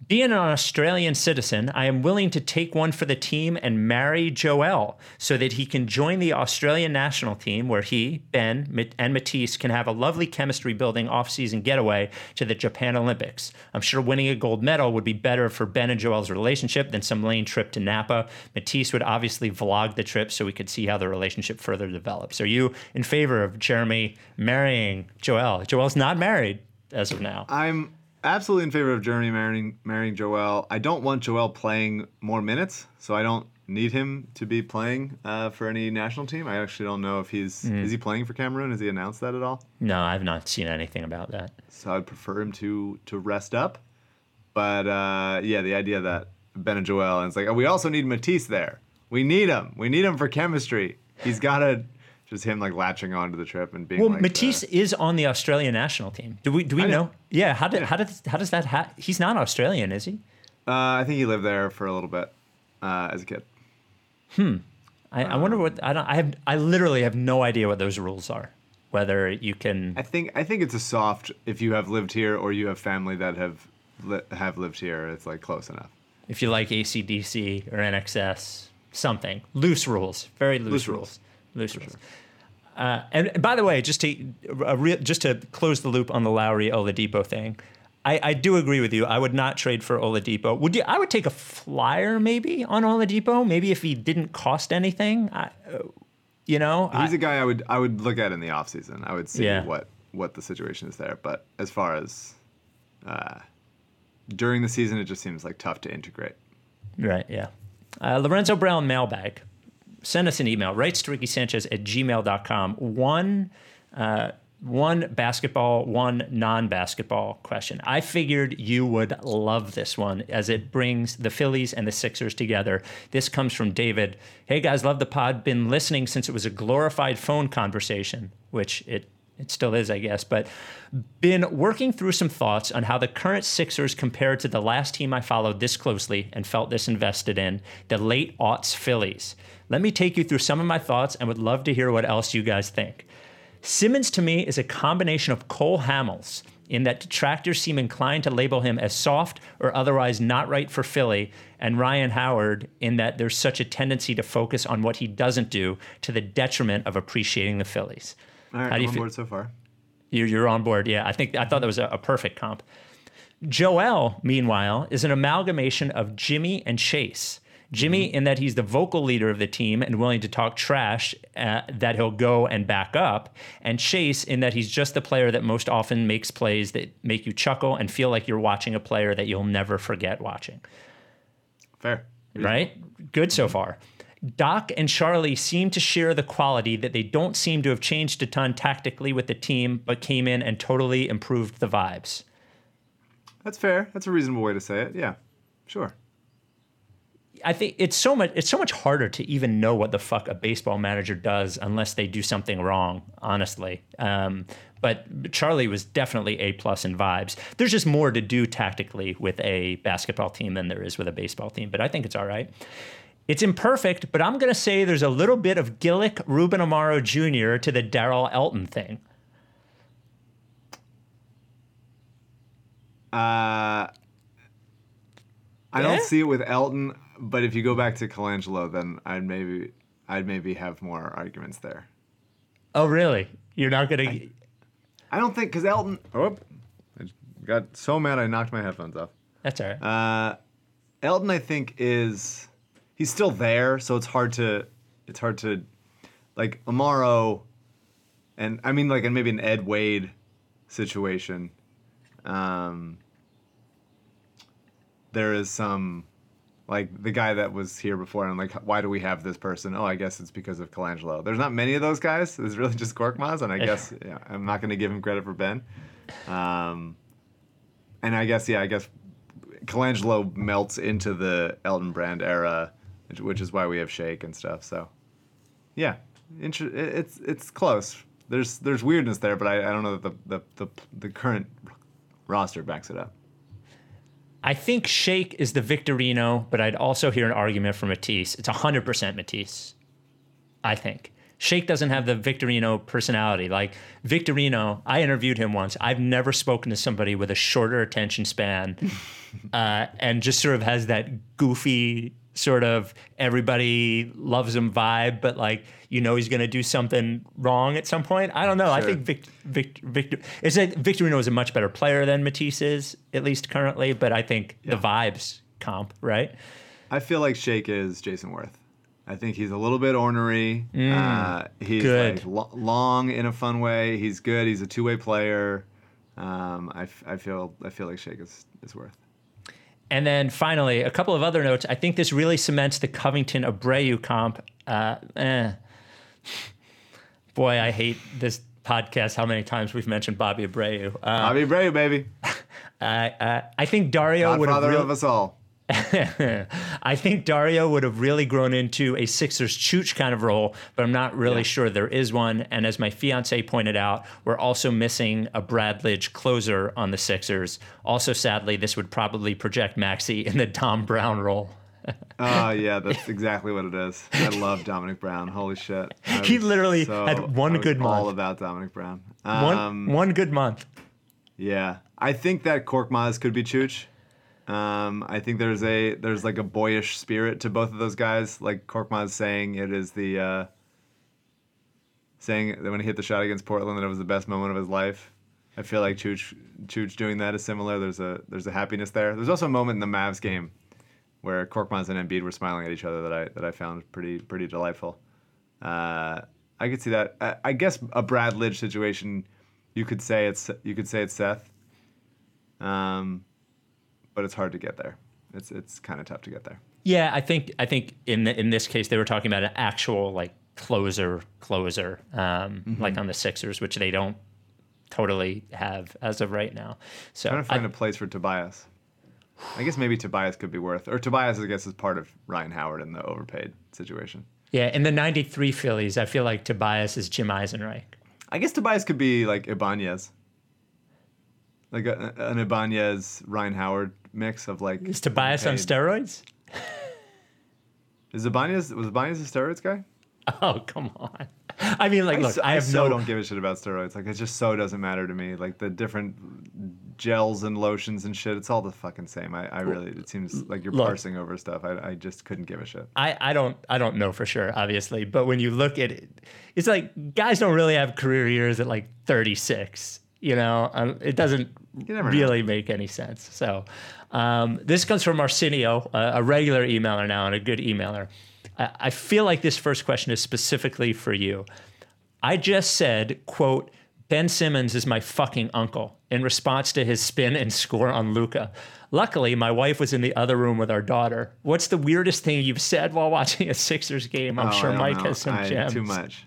S1: Being an Australian citizen, I am willing to take one for the team and marry Joel so that he can join the Australian national team where he, Ben, and Matisse can have a lovely chemistry building off-season getaway to the Japan Olympics. I'm sure winning a gold medal would be better for Ben and Joel's relationship than some lane trip to Napa. Matisse would obviously vlog the trip so we could see how the relationship further develops. Are you in favor of Jeremy marrying Joel? Joel's not married as of now.
S5: I'm absolutely in favor of Jeremy marrying marrying Joel. I don't want Joel playing more minutes, so I don't need him to be playing uh, for any national team. I actually don't know if he's
S1: Mm.
S5: is he playing for Cameroon. Has he announced that at all?
S1: No, I've not seen anything about that.
S5: So I'd prefer him to to rest up. But uh, yeah, the idea that Ben and Joel and it's like oh, we also need Matisse there. We need him. We need him for chemistry. He's got to just him like latching onto the trip and being
S1: Well,
S5: like
S1: Matisse
S5: the-
S1: is on the Australian national team. Do we do we
S5: I know.
S1: know? Yeah. How did
S5: Yeah.
S1: how did how does that ha- He's not Australian, is he?
S5: uh, I think he lived there for a little bit uh, as a kid. Hmm.
S1: I, I wonder what I don't. I have. I literally have no idea what those rules are. Whether you can.
S5: I think I think it's a soft if you have lived here or you have family that have li- have lived here. It's like close enough.
S1: if you like ACDC or INXS, something loose rules, very loose,
S5: Loose
S1: rules.
S5: rules.
S1: loose rules. Uh, and by the way, just to a real, just to close the loop on the Lowry Oladipo thing, I, I do agree with you. I would not trade for Oladipo. Would you? I would take a flyer maybe on Oladipo. Maybe if he didn't cost anything. I, uh, you know,
S5: He's
S1: I-
S5: a guy I would I would look at in the offseason. I would see
S1: Yeah.
S5: what what the situation is there. But as far as uh, during the season, it just seems like tough to integrate.
S1: Right, yeah. Uh, Lorenzo Brown mailbag. Send us an email, writes to Ricky Sanchez at gmail.com. One, uh, one basketball, one non basketball question. I figured you would love this one as it brings the Phillies and the Sixers together. This comes from David. Hey guys, love the pod. Been listening since it was a glorified phone conversation, which it it still is, I guess, but been working through some thoughts on how the current Sixers compare to the last team I followed this closely and felt this invested in, the late aughts Phillies. Let me take you through some of my thoughts and would love to hear what else you guys think. Simmons to me is a combination of Cole Hamels in that detractors seem inclined to label him as soft or otherwise not right for Philly, and Ryan Howard in that there's such a tendency to focus on what he doesn't do to the detriment of appreciating the Phillies.
S5: All right,
S1: How do you
S5: I'm on
S1: feel-
S5: board so far.
S1: You're, you're on board. Yeah, I think I thought that was a, a perfect comp. Joel, meanwhile, is an amalgamation of Jimmy and Chase. Jimmy, in that he's the vocal leader of the team and willing to talk trash uh, that he'll go and back up, and Chase, in that he's just the player that most often makes plays that make you chuckle and feel like you're watching a player that you'll never forget watching
S5: Fair.
S1: right? Good so far. Doc and Charlie seem to share the quality that they don't seem to have changed a ton tactically with the team, but came in and totally improved the vibes.
S5: That's fair. That's a reasonable way to say it. Yeah, sure.
S1: I think it's so much it's so much harder to even know what the fuck a baseball manager does unless they do something wrong, honestly. Um, but Charlie was definitely a plus in vibes. There's just more to do tactically with a basketball team than there is with a baseball team, but I think it's all right. It's imperfect, but I'm going to say there's a little bit of Gillick Ruben Amaro Jr. to the Daryl Elton thing.
S5: Uh, I don't see it with Elton, but if you go back to Colangelo, then I'd maybe I'd maybe have more arguments there.
S1: Oh, really? You're not gonna?
S5: I don't think because Elton. Oh, I got so mad I knocked my headphones off.
S1: That's all right.
S5: Uh, Elton, I think, is he's still there, so it's hard to it's hard to like Amaro, and I mean like and maybe an Ed Wade situation. Um, there is some like the guy that was here before, and I'm like, why do we have this person? Oh, I guess it's because of Colangelo. There's not many of those guys. It's really just Korkmaz, and I guess yeah, I'm not going to give him credit for Ben. Um, and I guess yeah, I guess Colangelo melts into the Elton Brand era, which- which is why we have Shake and stuff. So, yeah, inter- it's it's close. There's there's weirdness there, but I, I don't know that the, the the the current roster backs it up.
S1: I think Shake is the Victorino, but I'd also hear an argument for Matisse. It's 100% Matisse. I think. Shake doesn't have the Victorino personality. Like Victorino, I interviewed him once. I've never spoken to somebody with a shorter attention span uh, and just sort of has that goofy sort of everybody loves him vibe, but like you know he's gonna do something wrong at some point. I don't know. I think Vic, Vic, Victor is that Victorino is a much better player than Matisse is, at least currently. But I think the vibes comp right.
S5: I feel like Shake is Jayson Werth. I think he's a little bit ornery. uh, he's
S1: good.
S5: like lo- long in a fun way. He's good. He's a two way player. Um, I, f- I feel I feel like Shake is, is Werth.
S1: And then finally, a couple of other notes. I think this really cements the Covington Abreu comp. Uh, eh. Boy, I hate this podcast. How many times we've mentioned Bobby Abreu? Uh,
S5: Bobby Abreu, baby,
S1: I, uh, I think Dario would have
S5: godfather
S1: really,
S5: of us all.
S1: I think Dario would have really grown into a Sixers Chooch kind of role, but I'm not really sure there is one. And as my fiance pointed out, we're also missing a Brad Lidge closer on the Sixers. Also, sadly, this would probably project Maxey in the Dom Brown role.
S5: Oh yeah, that's exactly what it is. I love Domonic Brown. Holy shit.
S1: He literally had one good
S5: All
S1: month.
S5: about Domonic Brown.
S1: One,
S5: Um,
S1: one good month.
S5: Yeah, I think that Korkmaz could be Chooch. Um, I think there's a there's like a boyish spirit to both of those guys. Like Korkmaz saying it is the uh, saying that when he hit the shot against Portland that it was the best moment of his life. I feel like Chooch Chooch doing that is similar. There's a there's a happiness there. There's also a moment in the Mavs game where Korkmaz and Embiid were smiling at each other that I that I found pretty pretty delightful. Uh, I could see that. I, I guess a Brad Lidge situation, you could say it's you could say it's Seth. Um, but it's hard to get there. It's it's kind of tough to get there.
S1: Yeah, I think I think in the, in this case they were talking about an actual like closer closer um,
S5: Mm-hmm.
S1: like on the Sixers, which they don't totally have as of right now. So
S5: trying to find
S1: I-
S5: a place for Tobias. I guess maybe Tobias could be Werth, or Tobias I guess is part of Ryan Howard in the overpaid situation.
S1: yeah, in the '93 Phillies, I feel like Tobias is Jim Eisenreich.
S5: I guess Tobias could be like Ibanez, like a, an Ibanez Ryan Howard mix of like.
S1: Is Tobias on steroids?
S5: Is Ibanez was Ibanez a steroids guy?
S1: Oh come on! I mean, like,
S5: I
S1: look,
S5: so,
S1: I have
S5: so
S1: no.
S5: don't give a shit about steroids. Like it just so doesn't matter to me. Like the different gels and lotions and shit, it's all the fucking same. I, I really it seems like you're
S1: Look.
S5: parsing over stuff. I, I just couldn't give a shit.
S1: I, I don't I don't know for sure, obviously, but when you look at it, it's like guys don't really have career years at like 36. You know, um, it doesn't
S5: never know.
S1: really make any sense. So, um, this comes from Arsenio, a, a regular emailer now and a good emailer. I, I feel like this first question is specifically for you. I just said, quote, Ben Simmons is my fucking uncle in response to his spin and score on Luka. Luckily, my wife was in the other room with our daughter. What's the weirdest thing you've said while watching a Sixers game? I'm
S5: Oh,
S1: sure Mike
S5: know.
S1: has some
S5: I-
S1: gems.
S5: Too much.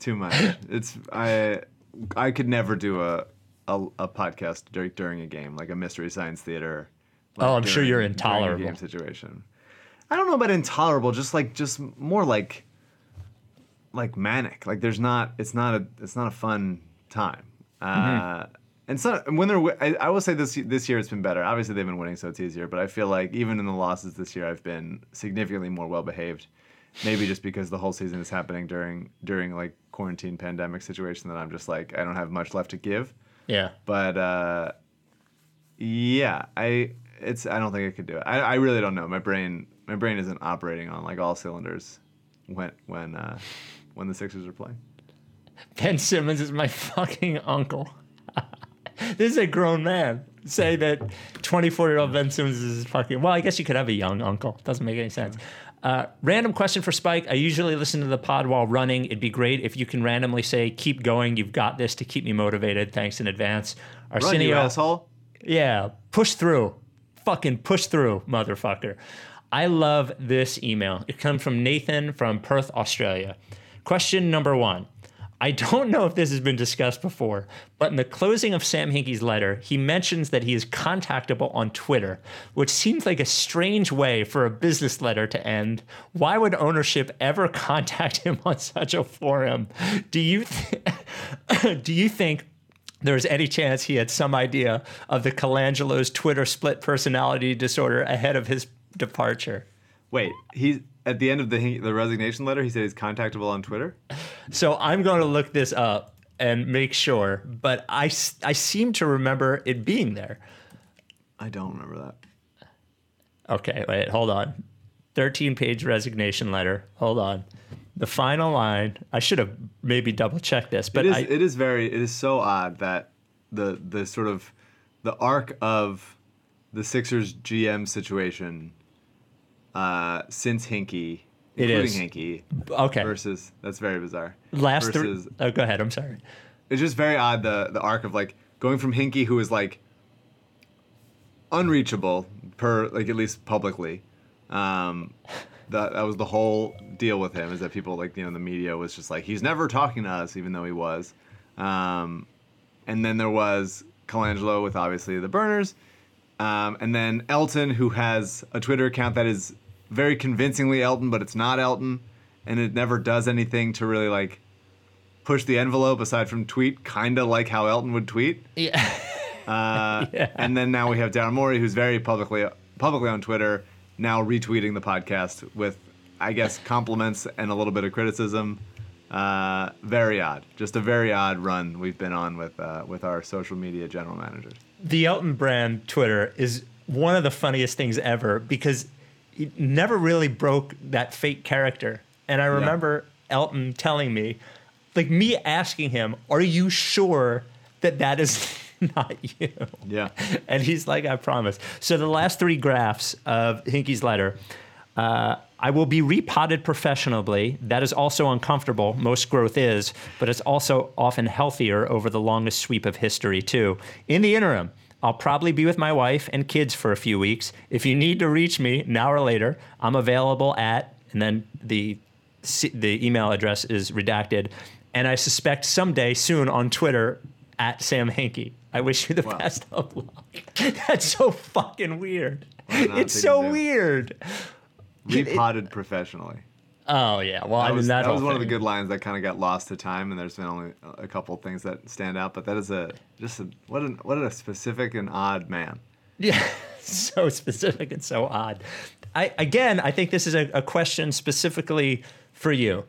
S5: Too much. It's I I could never do a a, a podcast dur- during a game like a mystery science theater. like,
S1: Oh, I'm sure you're
S5: during- during a
S1: intolerable.
S5: game situation. I don't know about intolerable. Just like just more like like manic. Like there's not. It's not a. It's not a fun time.
S1: Mm-hmm.
S5: Uh, and so when they're, I, I will say this this year it's been better. Obviously they've been winning, so it's easier. But I feel like even in the losses this year, I've been significantly more well behaved. Maybe just because the whole season is happening during during like quarantine pandemic situation that I'm just like I don't have much left to give.
S1: Yeah.
S5: But uh, Yeah, I it's I don't think I could do it. I, I really don't know. My brain my brain isn't operating on like all cylinders when when uh, when the Sixers are playing.
S1: Ben Simmons is my fucking uncle. this is a grown man. Say that 24 year old Ben Simmons is his fucking. Well, I guess you could have a young uncle. Doesn't make any sense. Uh, random question for Spike. I usually listen to the pod while running. It'd be great if you can randomly say, keep going. You've got this to keep me motivated. Thanks in advance.
S5: Run, you
S1: Arsenio,
S5: asshole.
S1: yeah, push through. Fucking push through, motherfucker. I love this email. It comes from Nathan from Perth, Australia. Question number one. I don't know if this has been discussed before, but in the closing of Sam Hinkie's letter, he mentions that he is contactable on Twitter, which seems like a strange way for a business letter to end. Why would ownership ever contact him on such a forum? Do you th- do you think there's any chance he had some idea of the Colangelo's Twitter split personality disorder ahead of his departure?
S5: Wait, he at the end of the the resignation letter, he said he's contactable on Twitter.
S1: So I'm going to look this up and make sure, but I I seem to remember it being there.
S5: I don't remember that.
S1: Okay, wait, hold on. 13 page resignation letter. Hold on. The final line, I should have maybe double checked this, but
S5: it is
S1: I,
S5: it is very it is so odd that the the sort of the arc of the Sixers GM situation uh, since Hinkie,
S1: It
S5: including
S1: is.
S5: Hinkie,
S1: okay.
S5: versus that's very bizarre.
S1: Last three.
S5: versus
S1: Oh, go ahead. I'm sorry.
S5: it's just very odd the the arc of like going from Hinkie, who is like unreachable per like at least publicly. Um, that that was the whole deal with him is that people like you know the media was just like he's never talking to us even though he was. Um, and then there was Colangelo with obviously the burners, um, and then Elton who has a Twitter account that is very convincingly Elton, but it's not Elton, and it never does anything to really like push the envelope aside from tweet, kind of like how Elton would tweet.
S1: Yeah.
S5: Uh, And then now we have Daryl Morey, who's very publicly publicly on Twitter, now retweeting the podcast with, I guess, compliments and a little bit of criticism. Uh, very odd, just a very odd run we've been on with uh, with our social media general managers.
S1: the Elton Brand Twitter is one of the funniest things ever because it never really broke that fake character. And I remember Elton telling me, like me asking him, "Are you sure that that is not you?"
S5: Yeah.
S1: And he's like, "I promise." So the last three graphs of Hinkie's letter. Uh, I will be repotted professionally. That is also uncomfortable. Most growth is, but it's also often healthier over the longest sweep of history, too. In the interim, I'll probably be with my wife and kids for a few weeks. If you need to reach me now or later, I'm available at, and then the, the email address is redacted. And I suspect someday soon on Twitter at Sam Hinkie. I wish you the
S5: Wow.
S1: best of luck. That's so fucking weird. It's so weird.
S5: Repotted professionally.
S1: Oh yeah, well I
S5: That
S1: mean
S5: was,
S1: that,
S5: that was one of the good lines that kind of got lost to time, and there's been only a couple things that stand out. But that is a just a what an what a specific and odd man.
S1: Yeah, so specific and so odd. I again, I think this is a, a question specifically for you,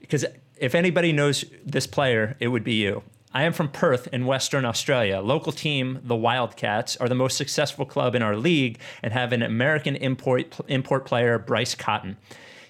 S1: because if anybody knows this player, it would be you. I am from Perth in Western Australia. Local team, the Wildcats, are the most successful club in our league and have an American import import player, Bryce Cotton.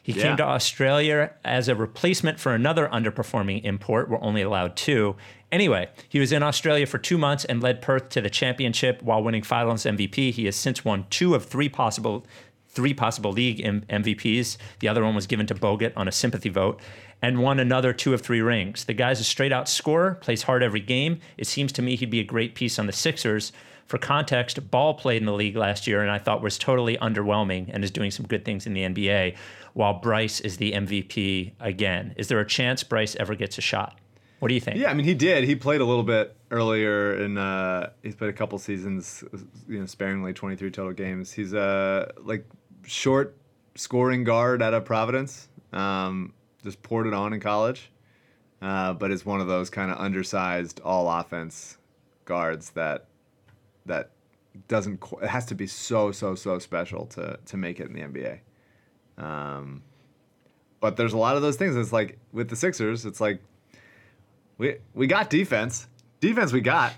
S1: He
S5: Yeah.
S1: came to Australia as a replacement for another underperforming import. We're only allowed two. Anyway, he was in Australia for two months and led Perth to the championship while winning finals MVP. He has since won two of three possible three possible league M- MVPs. The other one was given to Bogut on a sympathy vote, and won another two of three rings. The guy's a straight out scorer, plays hard every game. It seems to me he'd be a great piece on the Sixers. For context, Ball played in the league last year and I thought was totally underwhelming and is doing some good things in the NBA, while Bryce is the MVP again. Is there a chance Bryce ever gets a shot? What do you think?
S5: Yeah, I mean he did. He played a little bit earlier, and uh, he's played a couple seasons, you know, sparingly, 23 total games. He's a like short scoring guard out of Providence. Um, just poured it on in college, uh, but is one of those kind of undersized all offense guards that that doesn't. It has to be so so so special to to make it in the NBA. Um, but there's a lot of those things. It's like with the Sixers, it's like we we got defense. Defense we got.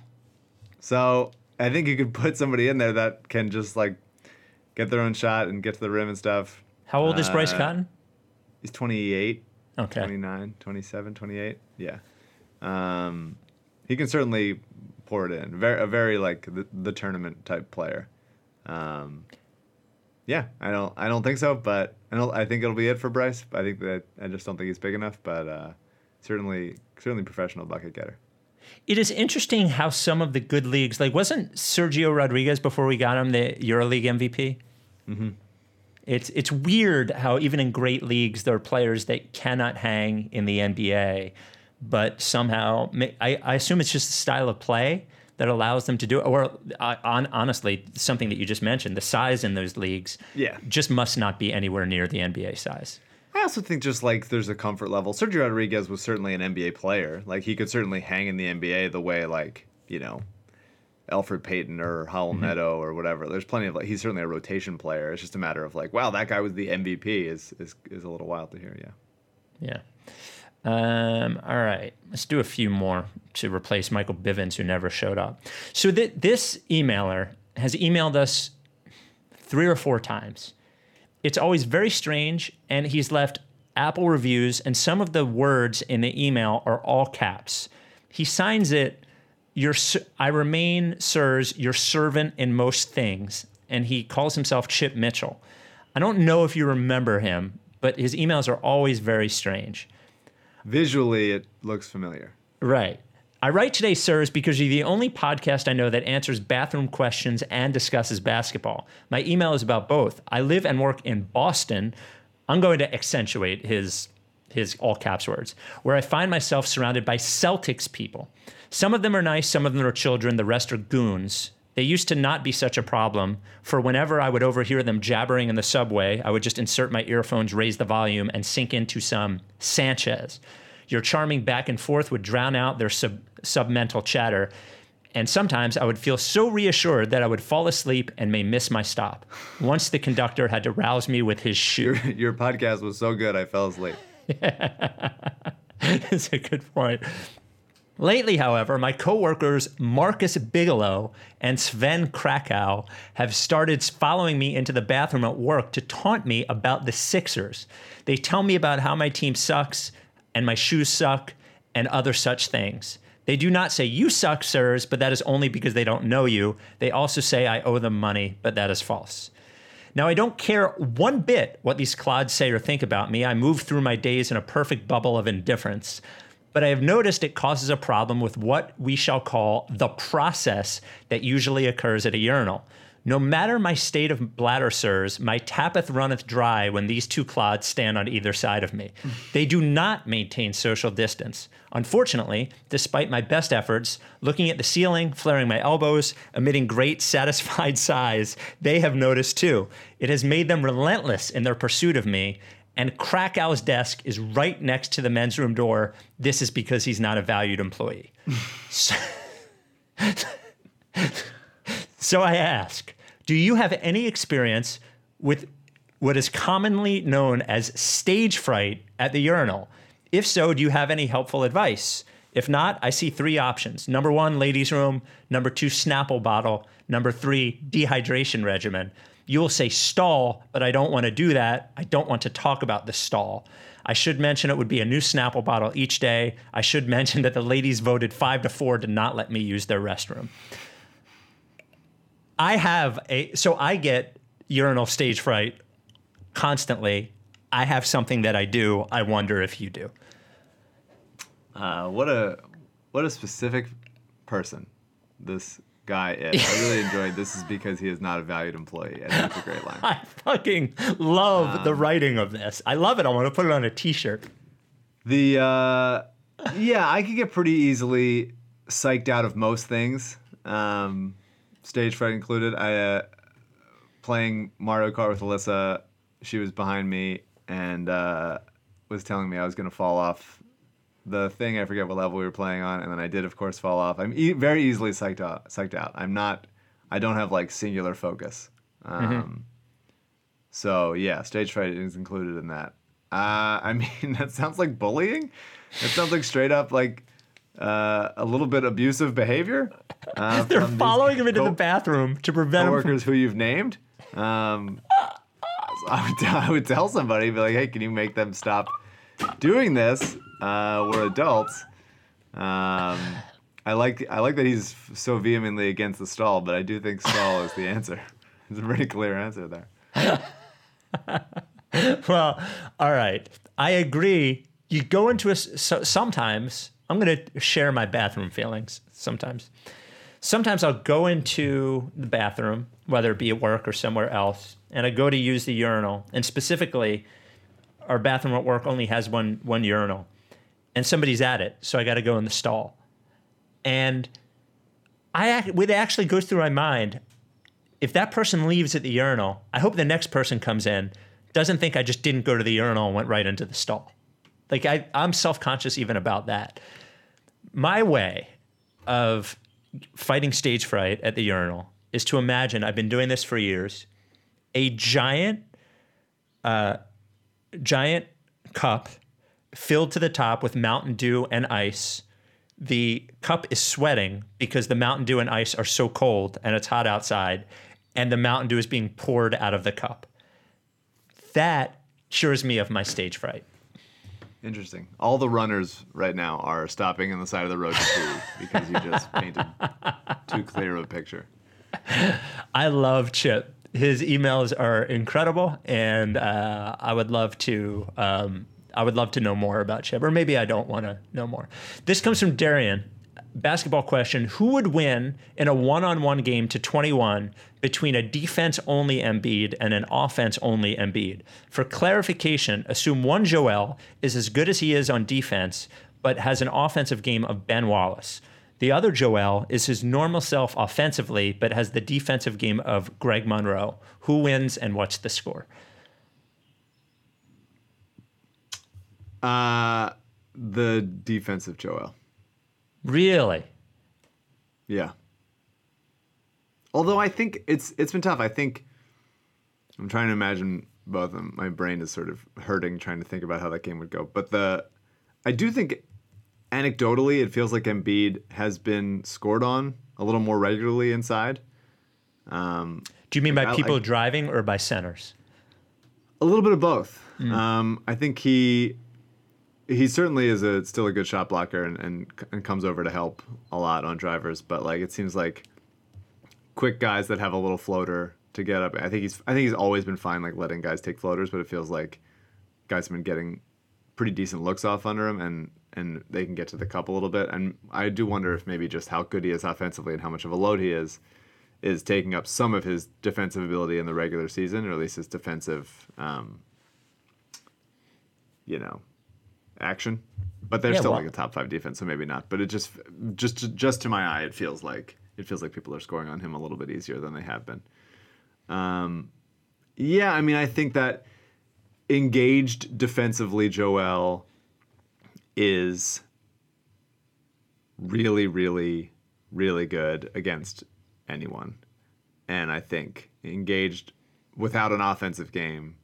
S5: So I think you could put somebody in there that can just like get their own shot and get to the rim and stuff.
S1: How old is Bryce
S5: Uh,
S1: Cotton?
S5: He's 28,
S1: Okay.
S5: 29, 27, 28. Yeah. Um, he can certainly pour it in. Very, a very like the, the tournament type player. Um, yeah, I don't, I don't think so, but I don't. I think it'll be it for Bryce. I think that I just don't think he's big enough, but uh, certainly, certainly professional bucket getter.
S1: It is interesting how some of the good leagues, like wasn't Sergio Rodriguez before we got him the EuroLeague MVP? Mm-hmm. It's it's weird how even in great leagues there are players that cannot hang in the NBA, but somehow I, I assume it's just the style of play that allows them to do it. Or uh, on, honestly, something that you just mentioned, the size in those leagues,
S5: Yeah.
S1: just must not be anywhere near the NBA size.
S5: I also think just like there's a comfort level. Sergio Rodriguez was certainly an NBA player. Like he could certainly hang in the NBA the way like you know, Elfrid Payton or Raul Neto or whatever. There's plenty of like he's certainly a rotation player. It's just a matter of like, wow, that guy was the MVP. Is is is a little wild to hear. Yeah.
S1: Yeah. Um, all right, let's do a few more to replace Michael Bivins, who never showed up. So th- this emailer has emailed us three or four times. It's always very strange, and he's left Apple reviews, and some of the words in the email are all caps. He signs it, your, I remain, sirs, your servant in most things, and he calls himself Chip Mitchell. I don't know if you remember him, but his emails are always very strange.
S5: Visually, it looks familiar.
S1: Right. I write today, sirs, because you're the only podcast I know that answers bathroom questions and discusses basketball. My email is about both. I live and work in Boston. I'm going to accentuate his his all caps words, where I find myself surrounded by Celtics people. Some of them are nice, some of them are children, the rest are goons. They used to not be such a problem, for whenever I would overhear them jabbering in the subway, I would just insert my earphones, raise the volume, and sink into some Sanchez. Your charming back and forth would drown out their sub- submental chatter, and sometimes I would feel so reassured that I would fall asleep and may miss my stop. Once the conductor had to rouse me with his shoe.
S5: Your your podcast was so good, I fell asleep.
S1: That's a good point. Lately, however, my coworkers Marcus Bigelow and Sven Krakow have started following me into the bathroom at work to taunt me about the Sixers. They tell me about how my team sucks and my shoes suck and other such things. They do not say, You suck, sirs, but that is only because they don't know you. They also say I owe them money, but that is false. Now, I don't care one bit what these clods say or think about me. I move through my days in a perfect bubble of indifference. But I have noticed it causes a problem with what we shall call the process that usually occurs at a urinal. No matter my state of bladder, sirs, my tappeth runneth dry when these two clods stand on either side of me. They do not maintain social distance. Unfortunately, despite my best efforts, looking at the ceiling, flaring my elbows, emitting great satisfied sighs, they have noticed too. It has made them relentless in their pursuit of me, and Krakow's desk is right next to the men's room door. This is because he's not a valued employee. so, so I ask, do you have any experience with what is commonly known as stage fright at the urinal? If so, do you have any helpful advice? If not, I see three options. Number one, ladies' room. Number two, Snapple bottle. Number three, dehydration regimen. You will say stall, but I don't want to do that. I don't want to talk about the stall. I should mention it would be a new Snapple bottle each day. I should mention that the ladies voted five to four to not let me use their restroom. I have a so I get urinal stage fright constantly. I have something that I do. I wonder if you do.
S5: Uh, what a what a specific person this guy is. I really enjoyed this is because he is not a valued employee. I think it's a great line.
S1: I fucking love the writing of this. I love it. I want to put it on a t-shirt.
S5: The uh, yeah, I could get pretty easily psyched out of most things, um, stage fright included. I uh, playing Mario Kart with Alyssa. She was behind me and uh, was telling me I was gonna fall off the thing. I forget what level we were playing on, and then I did, of course, fall off. I'm e- very easily psyched out. Psyched out. I'm not. I don't have like singular focus. Um, So yeah, stage fright is included in that. Uh, I mean, that sounds like bullying. That sounds like straight up like uh, a little bit abusive behavior. Uh,
S1: They're following him into
S5: co-
S1: the bathroom to prevent him from
S5: who you've named. Um, I would I would tell somebody, be like, hey, can you make them stop doing this? Uh, we're adults. Um, I like I like that he's so vehemently against the stall, but I do think stall is the answer. It's a pretty clear answer there.
S1: Well, all right. I agree. You go into a so, sometimes. I'm going to share my bathroom feelings. Sometimes, sometimes I'll go into the bathroom, whether it be at work or somewhere else, and I go to use the urinal. And specifically, our bathroom at work only has one one urinal, and somebody's at it, so I got to go in the stall. And I it actually goes through my mind if that person leaves at the urinal, I hope the next person comes in doesn't think I just didn't go to the urinal and went right into the stall. Like I, I'm self-conscious even about that. My way of fighting stage fright at the urinal is to imagine I've been doing this for years, a giant, uh, giant cup filled to the top with Mountain Dew and ice. The cup is sweating because the Mountain Dew and ice are so cold and it's hot outside, and the Mountain Dew is being poured out of the cup. That cures me of my stage fright.
S5: Interesting. All the runners right now are stopping on the side of the road to pee because you just painted too clear of a picture.
S1: I love Chip. His emails are incredible, and uh, I would love to. Um, I would love to know more about Chip, or maybe I don't want to know more. This comes from Darian. Basketball question: Who would win in a one-on-one game to 21 between a defense-only Embiid and an offense-only Embiid? For clarification, assume one Joel is as good as he is on defense, but has an offensive game of Ben Wallace. The other Joel is his normal self offensively, but has the defensive game of Greg Monroe. Who wins and what's the score?
S5: Uh, the defensive Joel.
S1: Really?
S5: Yeah. Although I think it's it's been tough. I think I'm trying to imagine both of them. My brain is sort of hurting trying to think about how that game would go. But the I do think anecdotally it feels like Embiid has been scored on a little more regularly inside.
S1: Do you mean by
S5: I-
S1: people
S5: I-
S1: driving or by centers?
S5: A little bit of both. Um, I think he he certainly is a still a good shot blocker and, and and comes over to help a lot on drivers. But like it seems like quick guys that have a little floater to get up. I think he's I think he's always been fine like letting guys take floaters, but it feels like guys have been getting pretty decent looks off under him and and they can get to the cup a little bit. And I do wonder if maybe just how good he is offensively and how much of a load he is is taking up some of his defensive ability in the regular season, or at least his defensive, um, you know, action. But they're
S1: Yeah,
S5: still
S1: well-
S5: like a top five defense, so maybe not. But it just, just, just to my eye, it feels like it feels like people are scoring on him a little bit easier than they have been. Um, yeah, I mean, I think that engaged defensively, Joel is really, really, really good against anyone. And I think engaged without an offensive game,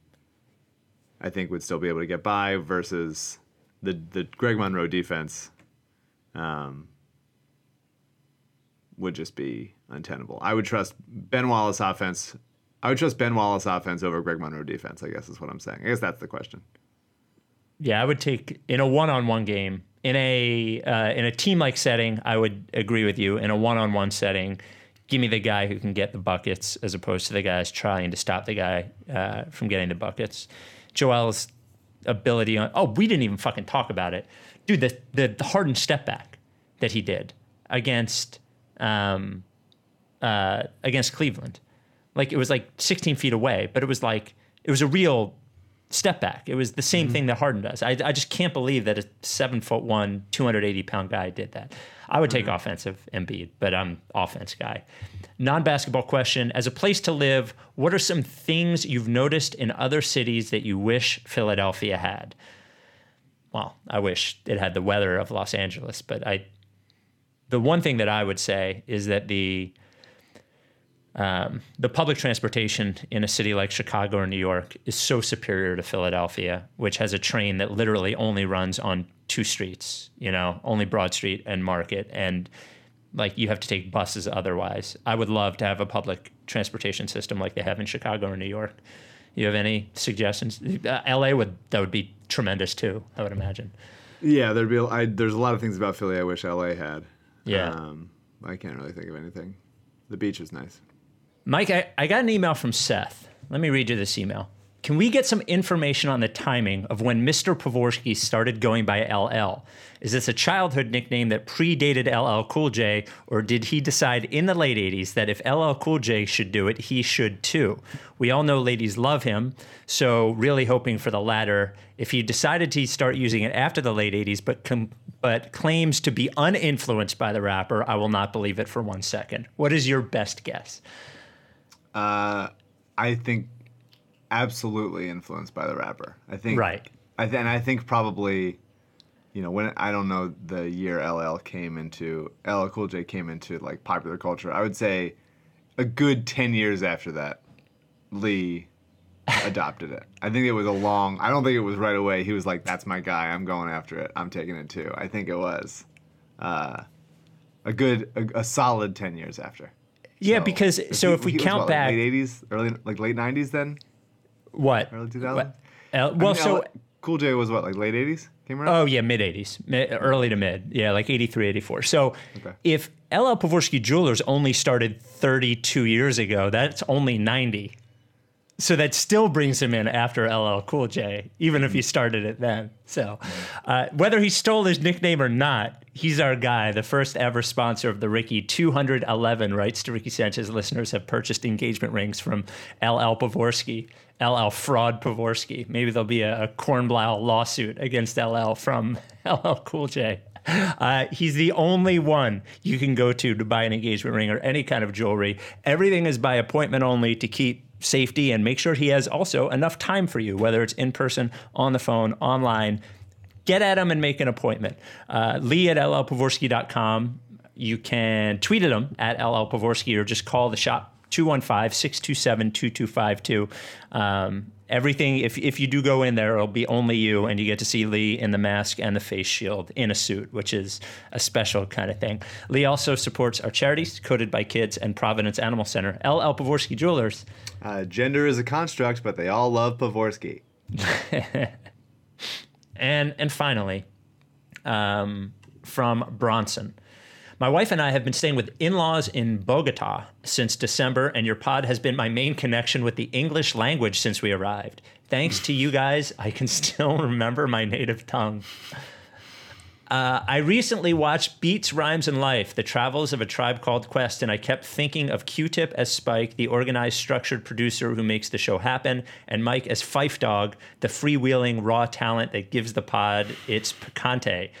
S5: I think would still be able to get by versus the the Greg Monroe defense um, would just be untenable. I would trust Ben Wallace offense. I would trust Ben Wallace offense over Greg Monroe defense. I guess is what I'm saying. I guess that's the question.
S1: Yeah, I would take in a one-on-one game in a uh, in a team-like setting. I would agree with you. In a one-on-one setting, give me the guy who can get the buckets as opposed to the guys trying to stop the guy uh, from getting the buckets. Joel's ability on. Oh, we didn't even fucking talk about it, dude. The the, the hardened step back that he did against um, uh, against Cleveland, like it was like 16 feet away, but it was like it was a real step back. It was the same mm-hmm. thing that Harden does. I, I just can't believe that a seven foot one, 280 pound guy did that. I would take mm-hmm. offensive Embiid, but I'm offense guy. Non basketball question: As a place to live, what are some things you've noticed in other cities that you wish Philadelphia had? Well, I wish it had the weather of Los Angeles, but I. The one thing that I would say is that the um, the public transportation in a city like Chicago or New York is so superior to Philadelphia, which has a train that literally only runs on two streets, you know, only Broad Street and Market. And like you have to take buses otherwise. I would love to have a public transportation system like they have in Chicago or New York. You have any suggestions? Uh, LA would that would be tremendous too. I would imagine.
S5: Yeah, there'd be. a- I, there's a lot of things about Philly I wish LA had.
S1: Yeah.
S5: Um, I can't really think of anything. The beach is nice.
S1: Mike, I, I got an email from Seth. Let me read you this email. Can we get some information on the timing of when Mr. Pavorsky started going by LL? Is this a childhood nickname that predated LL Cool J, or did he decide in the late 80s that if LL Cool J should do it, he should too? We all know ladies love him, so really hoping for the latter. If he decided to start using it after the late 80s, but com- but claims to be uninfluenced by the rapper, I will not believe it for one second. What is your best guess?
S5: Uh, I think absolutely influenced by the rapper. I think
S1: Right.
S5: I th- and I think probably, you know, when I don't know the year LL came into LL Cool J came into like popular culture. I would say a good ten years after that, Lee adopted it. I think it was a long. I don't think it was right away. He was like, "That's my guy. I'm going after it. I'm taking it too." I think it was uh, a good, a, a solid ten years after.
S1: Yeah,
S5: So,
S1: because so
S5: he-
S1: if we count
S5: what,
S1: back,
S5: like late '80s, early like late '90s, then
S1: what?
S5: early 2000s.
S1: What? L- well, so
S5: Cool J was what like late '80s came around.
S1: oh yeah, mid '80s, early to mid, yeah, like '83, '84. So
S5: Okay.
S1: if LL Pavorsky Jewelers only started 32 years ago, that's only 90. So that still brings him in after LL Cool J, even if he started it then. So uh, whether he stole his nickname or not, he's our guy. The first ever sponsor of the Ricky 211 rights to Ricky Sanchez listeners have purchased engagement rings from LL Pavorsky, LL Fraud Pavorsky. Maybe there'll be a, a Kornblau lawsuit against LL from LL Cool J. Uh, he's the only one you can go to to buy an engagement ring or any kind of jewelry. Everything is by appointment only to keep safety and make sure he has also enough time for you, whether it's in person, on the phone, online. Get at him and make an appointment. Uh, Lee at llpavorsky.com. You can tweet at him at llpavorsky or just call the shop 215 627 2252. Everything, if, if you do go in there, it'll be only you, and you get to see Lee in the mask and the face shield in a suit, which is a special kind of thing. Lee also supports our charities, Coded by Kids and Providence Animal Center. L.L. Pavorsky Jewelers.
S5: Uh, gender is a construct, but they all love Pavorsky.
S1: And and finally, um, from Bronson. My wife and I have been staying with in laws in Bogota since December, and your pod has been my main connection with the English language since we arrived. Thanks to you guys, I can still remember my native tongue. Uh, I recently watched Beats, Rhymes, and Life, The Travels of a Tribe Called Quest, and I kept thinking of Q Tip as Spike, the organized, structured producer who makes the show happen, and Mike as Phife Dawg, the freewheeling, raw talent that gives the pod its picante.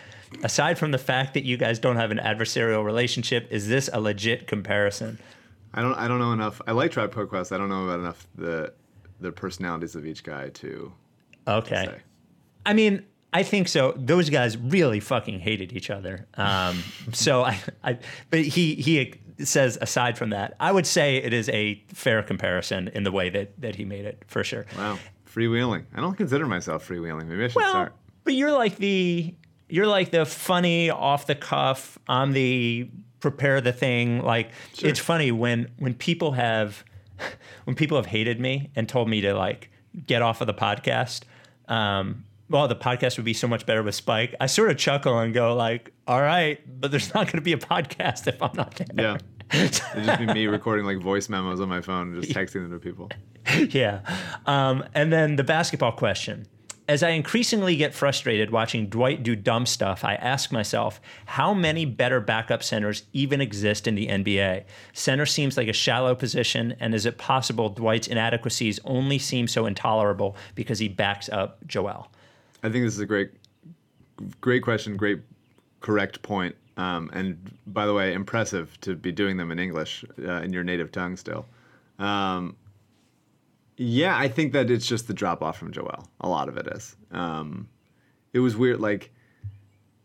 S1: Aside from the fact that you guys don't have an adversarial relationship, is this a legit comparison?
S5: I don't. I don't know enough. I like Tribe Called Quest. I don't know about enough the the personalities of each guy to
S1: Okay.
S5: say.
S1: I mean, I think so. Those guys really fucking hated each other. Um, so I, I, but he he says aside from that, I would say it is a fair comparison in the way that that he made it for sure.
S5: Wow, freewheeling. I don't consider myself freewheeling. Maybe I should
S1: Well,
S5: start.
S1: but you're like the you're like the funny off the cuff. I'm the prepare the thing. Like
S5: Sure.
S1: it's funny when when people have when people have hated me and told me to like get off of the podcast. Um, well, the podcast would be so much better with Spike. I sort of chuckle and go like, "All right, but there's not going to be a podcast if I'm not there."
S5: Yeah. It'd just be me recording like voice memos on my phone and just texting them to people.
S1: yeah. Um, and then the basketball question. As I increasingly get frustrated watching Dwight do dumb stuff, I ask myself, how many better backup centers even exist in the NBA? Center seems like a shallow position, and is it possible Dwight's inadequacies only seem so intolerable because he backs up Joel?
S5: I think this is a great, great question. Great, correct point. Um, and by the way, impressive to be doing them in English uh, in your native tongue still. Um, yeah, I think that it's just the drop off from Joel. A lot of it is. Um, it was weird. Like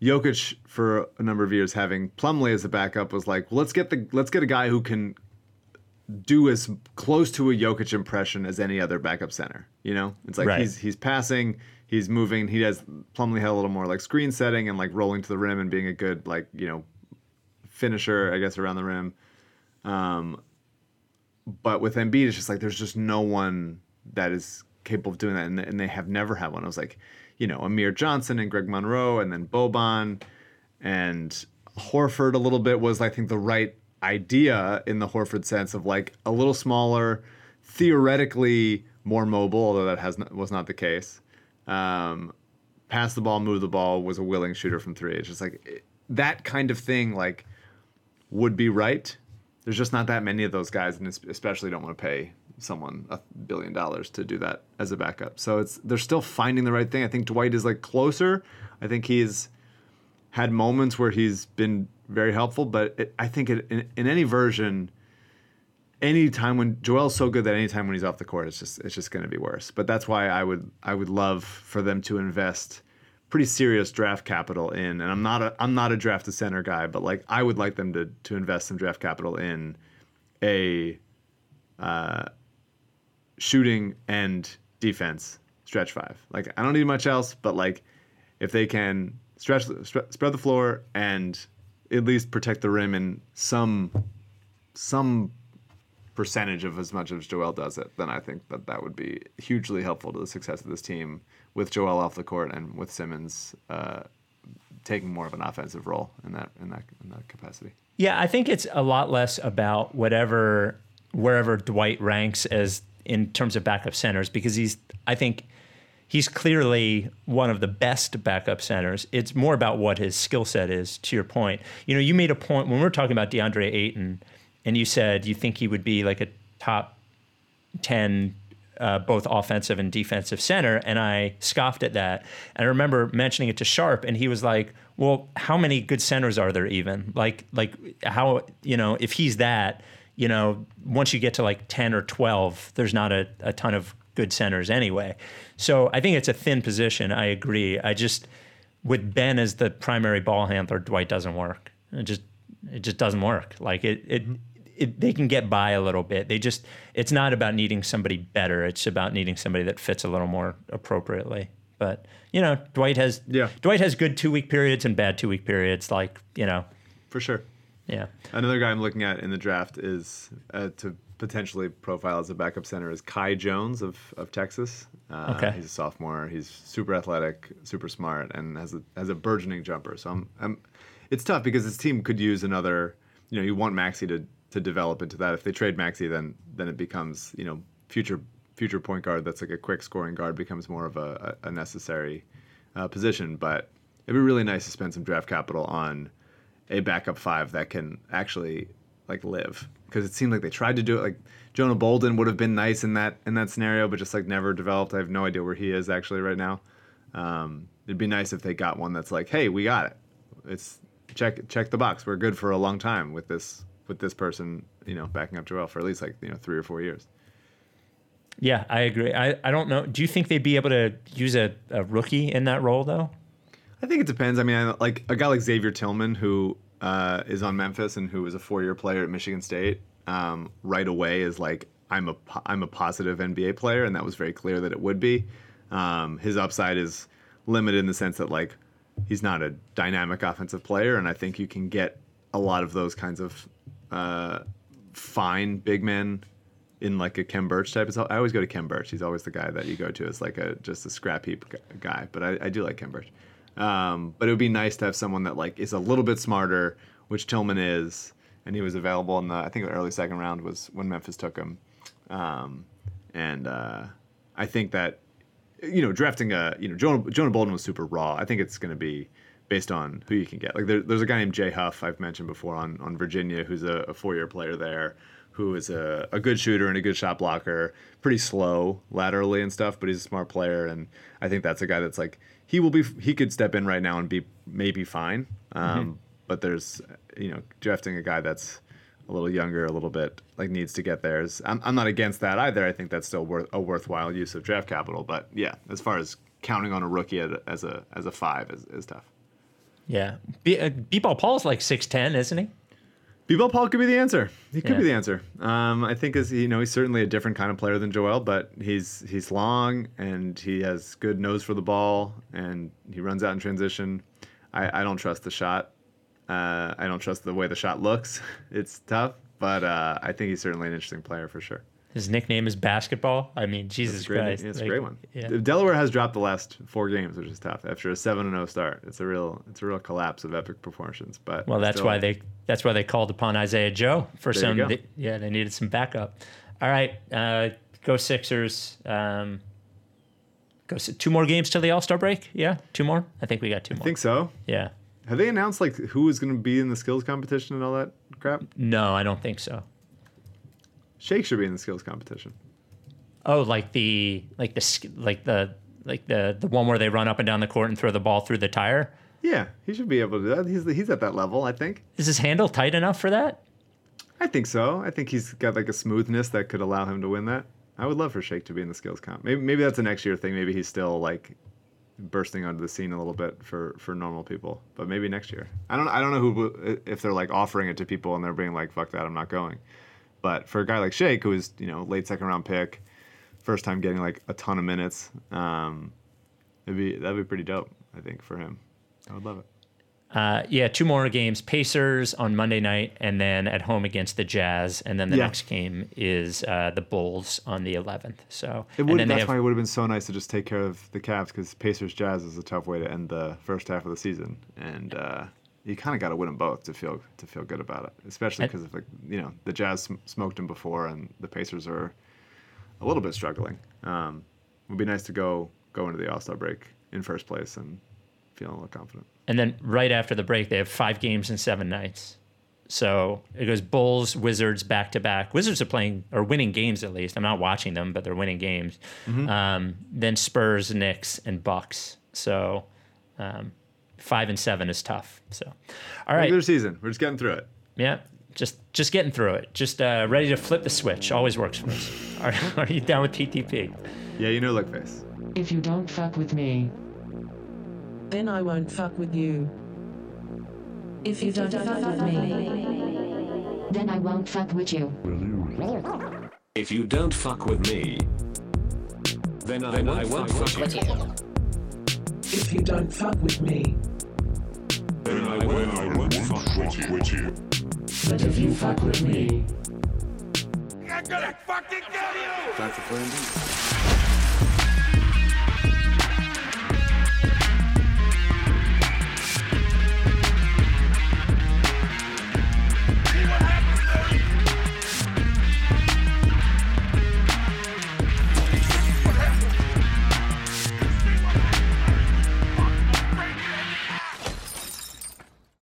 S5: Jokic for a number of years having Plumlee as a backup was like, well, let's get the let's get a guy who can do as close to a Jokic impression as any other backup center. You know, it's like
S1: Right.
S5: he's he's passing, he's moving. He has Plumlee had a little more like screen setting and like rolling to the rim and being a good like you know finisher, I guess, around the rim. Um, but with Embiid, it's just like there's just no one that is capable of doing that, and, and they have never had one. It was like, you know, Amir Johnson and Greg Monroe, and then Boban, and Horford a little bit was I think the right idea in the Horford sense of like a little smaller, theoretically more mobile, although that has not, was not the case. Um, pass the ball, move the ball, was a willing shooter from three. It's just like it- that kind of thing, like would be right. There's just not that many of those guys, and especially don't want to pay someone a billion dollars to do that as a backup. So it's they're still finding the right thing. I think Dwight is like closer. I think he's had moments where he's been very helpful, but it, I think it, in, in any version, any time when Joel's so good that any time when he's off the court, it's just it's just going to be worse. But that's why I would I would love for them to invest pretty serious draft capital in. And I'm not a I'm not a draft to center guy, but like I would like them to to invest some draft capital in a uh, shooting and defense stretch five. Like I don't need much else, but like if they can stretch stre- spread the floor and at least protect the rim in some some percentage of as much as Joel does it, then I think that that would be hugely helpful to the success of this team with Joel off the court and with Simmons uh, taking more of an offensive role in that in that in that capacity.
S1: Yeah, I think it's a lot less about whatever wherever Dwight ranks as in terms of backup centers because he's I think he's clearly one of the best backup centers. It's more about what his skill set is to your point. You know, you made a point when we were talking about DeAndre Ayton and you said you think he would be like a top 10 uh, both offensive and defensive center and i scoffed at that. And i remember mentioning it to sharp and he was like well how many good centers are there even? Like like how you know if he's that you know once you get to like 10 or 12 there's not a, a ton of good centers anyway. So i think it's a thin position. I agree. I just with ben as the primary ball handler dwight doesn't work. It just it just doesn't work. Like it it it, they can get by a little bit. They just it's not about needing somebody better. It's about needing somebody that fits a little more appropriately. But you know, Dwight has
S5: Yeah.
S1: Dwight has good two week periods and bad two week periods. Like you know,
S5: For sure.
S1: yeah,
S5: Another guy I'm looking at in the draft is uh, to potentially profile as a backup center is Kai Jones of, of Texas. Uh,
S1: Okay.
S5: He's a sophomore. He's super athletic, super smart, and has a has a burgeoning jumper. So I'm, I'm it's tough because this team could use another. You know, you want Maxey to to develop into that. If they trade Maxey, then then it becomes you know future future point guard that's like a quick scoring guard becomes more of a, a, necessary uh, position. But it'd be really nice to spend some draft capital on a backup five that can actually like live. Because it seemed like they tried to do it like Jonah Bolden would have been nice in that in that scenario but just like never developed. I have no idea where he is actually right now. Um, it'd be nice if they got one that's like hey we got it. It's check check the box. We're good for a long time with this with this person you know backing up Joel for at least like you know three or four years
S1: yeah, I agree. I, I don't know. Do you think they'd be able to use a, a rookie in that role though?
S5: I think it depends. I mean, I, like a guy like Xavier Tillman, who uh, is on Memphis and who was a four-year player at Michigan State, um, right away is like, I'm a I'm a positive NBA player, and that was very clear that it would be. Um, his upside is limited in the sense that like he's not a dynamic offensive player, and I think you can get a lot of those kinds of uh, fine big men in like a Khem Birch type. It's, I always go to Khem Birch. He's always the guy that you go to as like a just a scrap heap guy. But I, I do like Khem Birch. Um, but it would be nice to have someone that like is a little bit smarter, which Tillman is, and he was available in the I think the early second round was when Memphis took him. Um, and uh, I think that you know drafting a you know Jonah, Jonah Bolden was super raw. I think it's going to be based on who you can get. Like there, there's a guy named Jay Huff I've mentioned before on on Virginia who's a, a four year player there who is a, a good shooter and a good shot blocker, pretty slow laterally and stuff, but he's a smart player and I think that's a guy that's like he will be he could step in right now and be maybe fine. Um, But there's you know drafting a guy that's a little younger, a little bit like needs to get there. Is, I'm, I'm not against that either. I think that's still worth a worthwhile use of draft capital. But yeah, as far as counting on a rookie as a as a five is, is tough.
S1: Yeah, B- uh, B-ball Paul's like six ten, isn't he?
S5: B-Ball Paul could be the answer. He could
S1: Yeah.
S5: be the answer. Um, I think is you know he's certainly a different kind of player than Joel, but he's he's long and he has good nose for the ball and he runs out in transition. I, I don't trust the shot. Uh, I don't trust the way the shot looks. It's tough, but uh, I think he's certainly an interesting player for sure.
S1: His nickname is basketball. I mean, Jesus
S5: It's
S1: Christ.
S5: it's a great one.
S1: Yeah.
S5: Delaware has dropped the last four games, which is tough after a seven and zero start. It's a real it's a real collapse of epic proportions. But
S1: Well, that's
S5: still-
S1: why they that's why they called upon Isaiah Joe for some. they- yeah, they needed some backup. All right, uh, go Sixers. Um, go two more games till the All Star break. Yeah, two more. I think we got two more.
S5: I think so.
S1: yeah.
S5: Have they announced like who is going to be in the skills competition and all that crap?
S1: No, I don't think so.
S5: Shake should be in the skills competition.
S1: Oh, like the like the like the like the the one where they run up and down the court and throw the ball through the tire.
S5: Yeah, he should be able to do that. He's he's at that level, I think.
S1: Is his handle tight enough for that?
S5: I think so. I think he's got like a smoothness that could allow him to win that. I would love for Shake to be in the skills comp. Maybe maybe that's a next year thing. Maybe he's still like bursting onto the scene a little bit for for normal people. But maybe next year. I don't I don't know who if they're like offering it to people and they're being like fuck that I'm not going. But for a guy like Shake who is you know late second round pick, first time getting like a ton of minutes, um, it'd be that'd be pretty dope. I think for him, I would love it.
S1: Uh, yeah, two more games. Pacers on Monday night, and then at home against the Jazz, and then the
S5: Yeah.
S1: next game is uh, the Bulls on the 11th. So
S5: It would. That's
S1: have-
S5: why it would have been so nice to just take care of the Cavs because Pacers Jazz is a tough way to end the first half of the season, and uh, you kind of got to win them both to feel to feel good about it. Especially because of like you know the Jazz sm- smoked them before, and the Pacers are a little bit struggling. Um, it would be nice to go go into the All Star break in first place and feeling a little confident.
S1: And then right after the break, they have five games in seven nights. So it goes Bulls, Wizards back to back. Wizards are playing or winning games at least. I'm not watching them, but they're winning games.
S5: Mm-hmm.
S1: Um, then Spurs, Knicks, and Bucks. So um, five and seven is tough. So all right,
S5: Regular season, we're just getting through it.
S1: yeah, just just getting through it. Just uh, ready to flip the switch. Always works for us. Are, are you down with TTP?
S5: Yeah, you know, look face.
S6: If you don't fuck with me,
S7: Then I won't fuck with you.
S6: if you don't fuck with me,
S8: Then I won't fuck with you.
S3: If you don't fuck with me, then I, then I won't fuck with you.
S7: If you don't fuck with me,
S3: with you. With you.
S6: but if you fuck with me,
S3: I'm gonna fucking kill you!
S5: That's a plan B.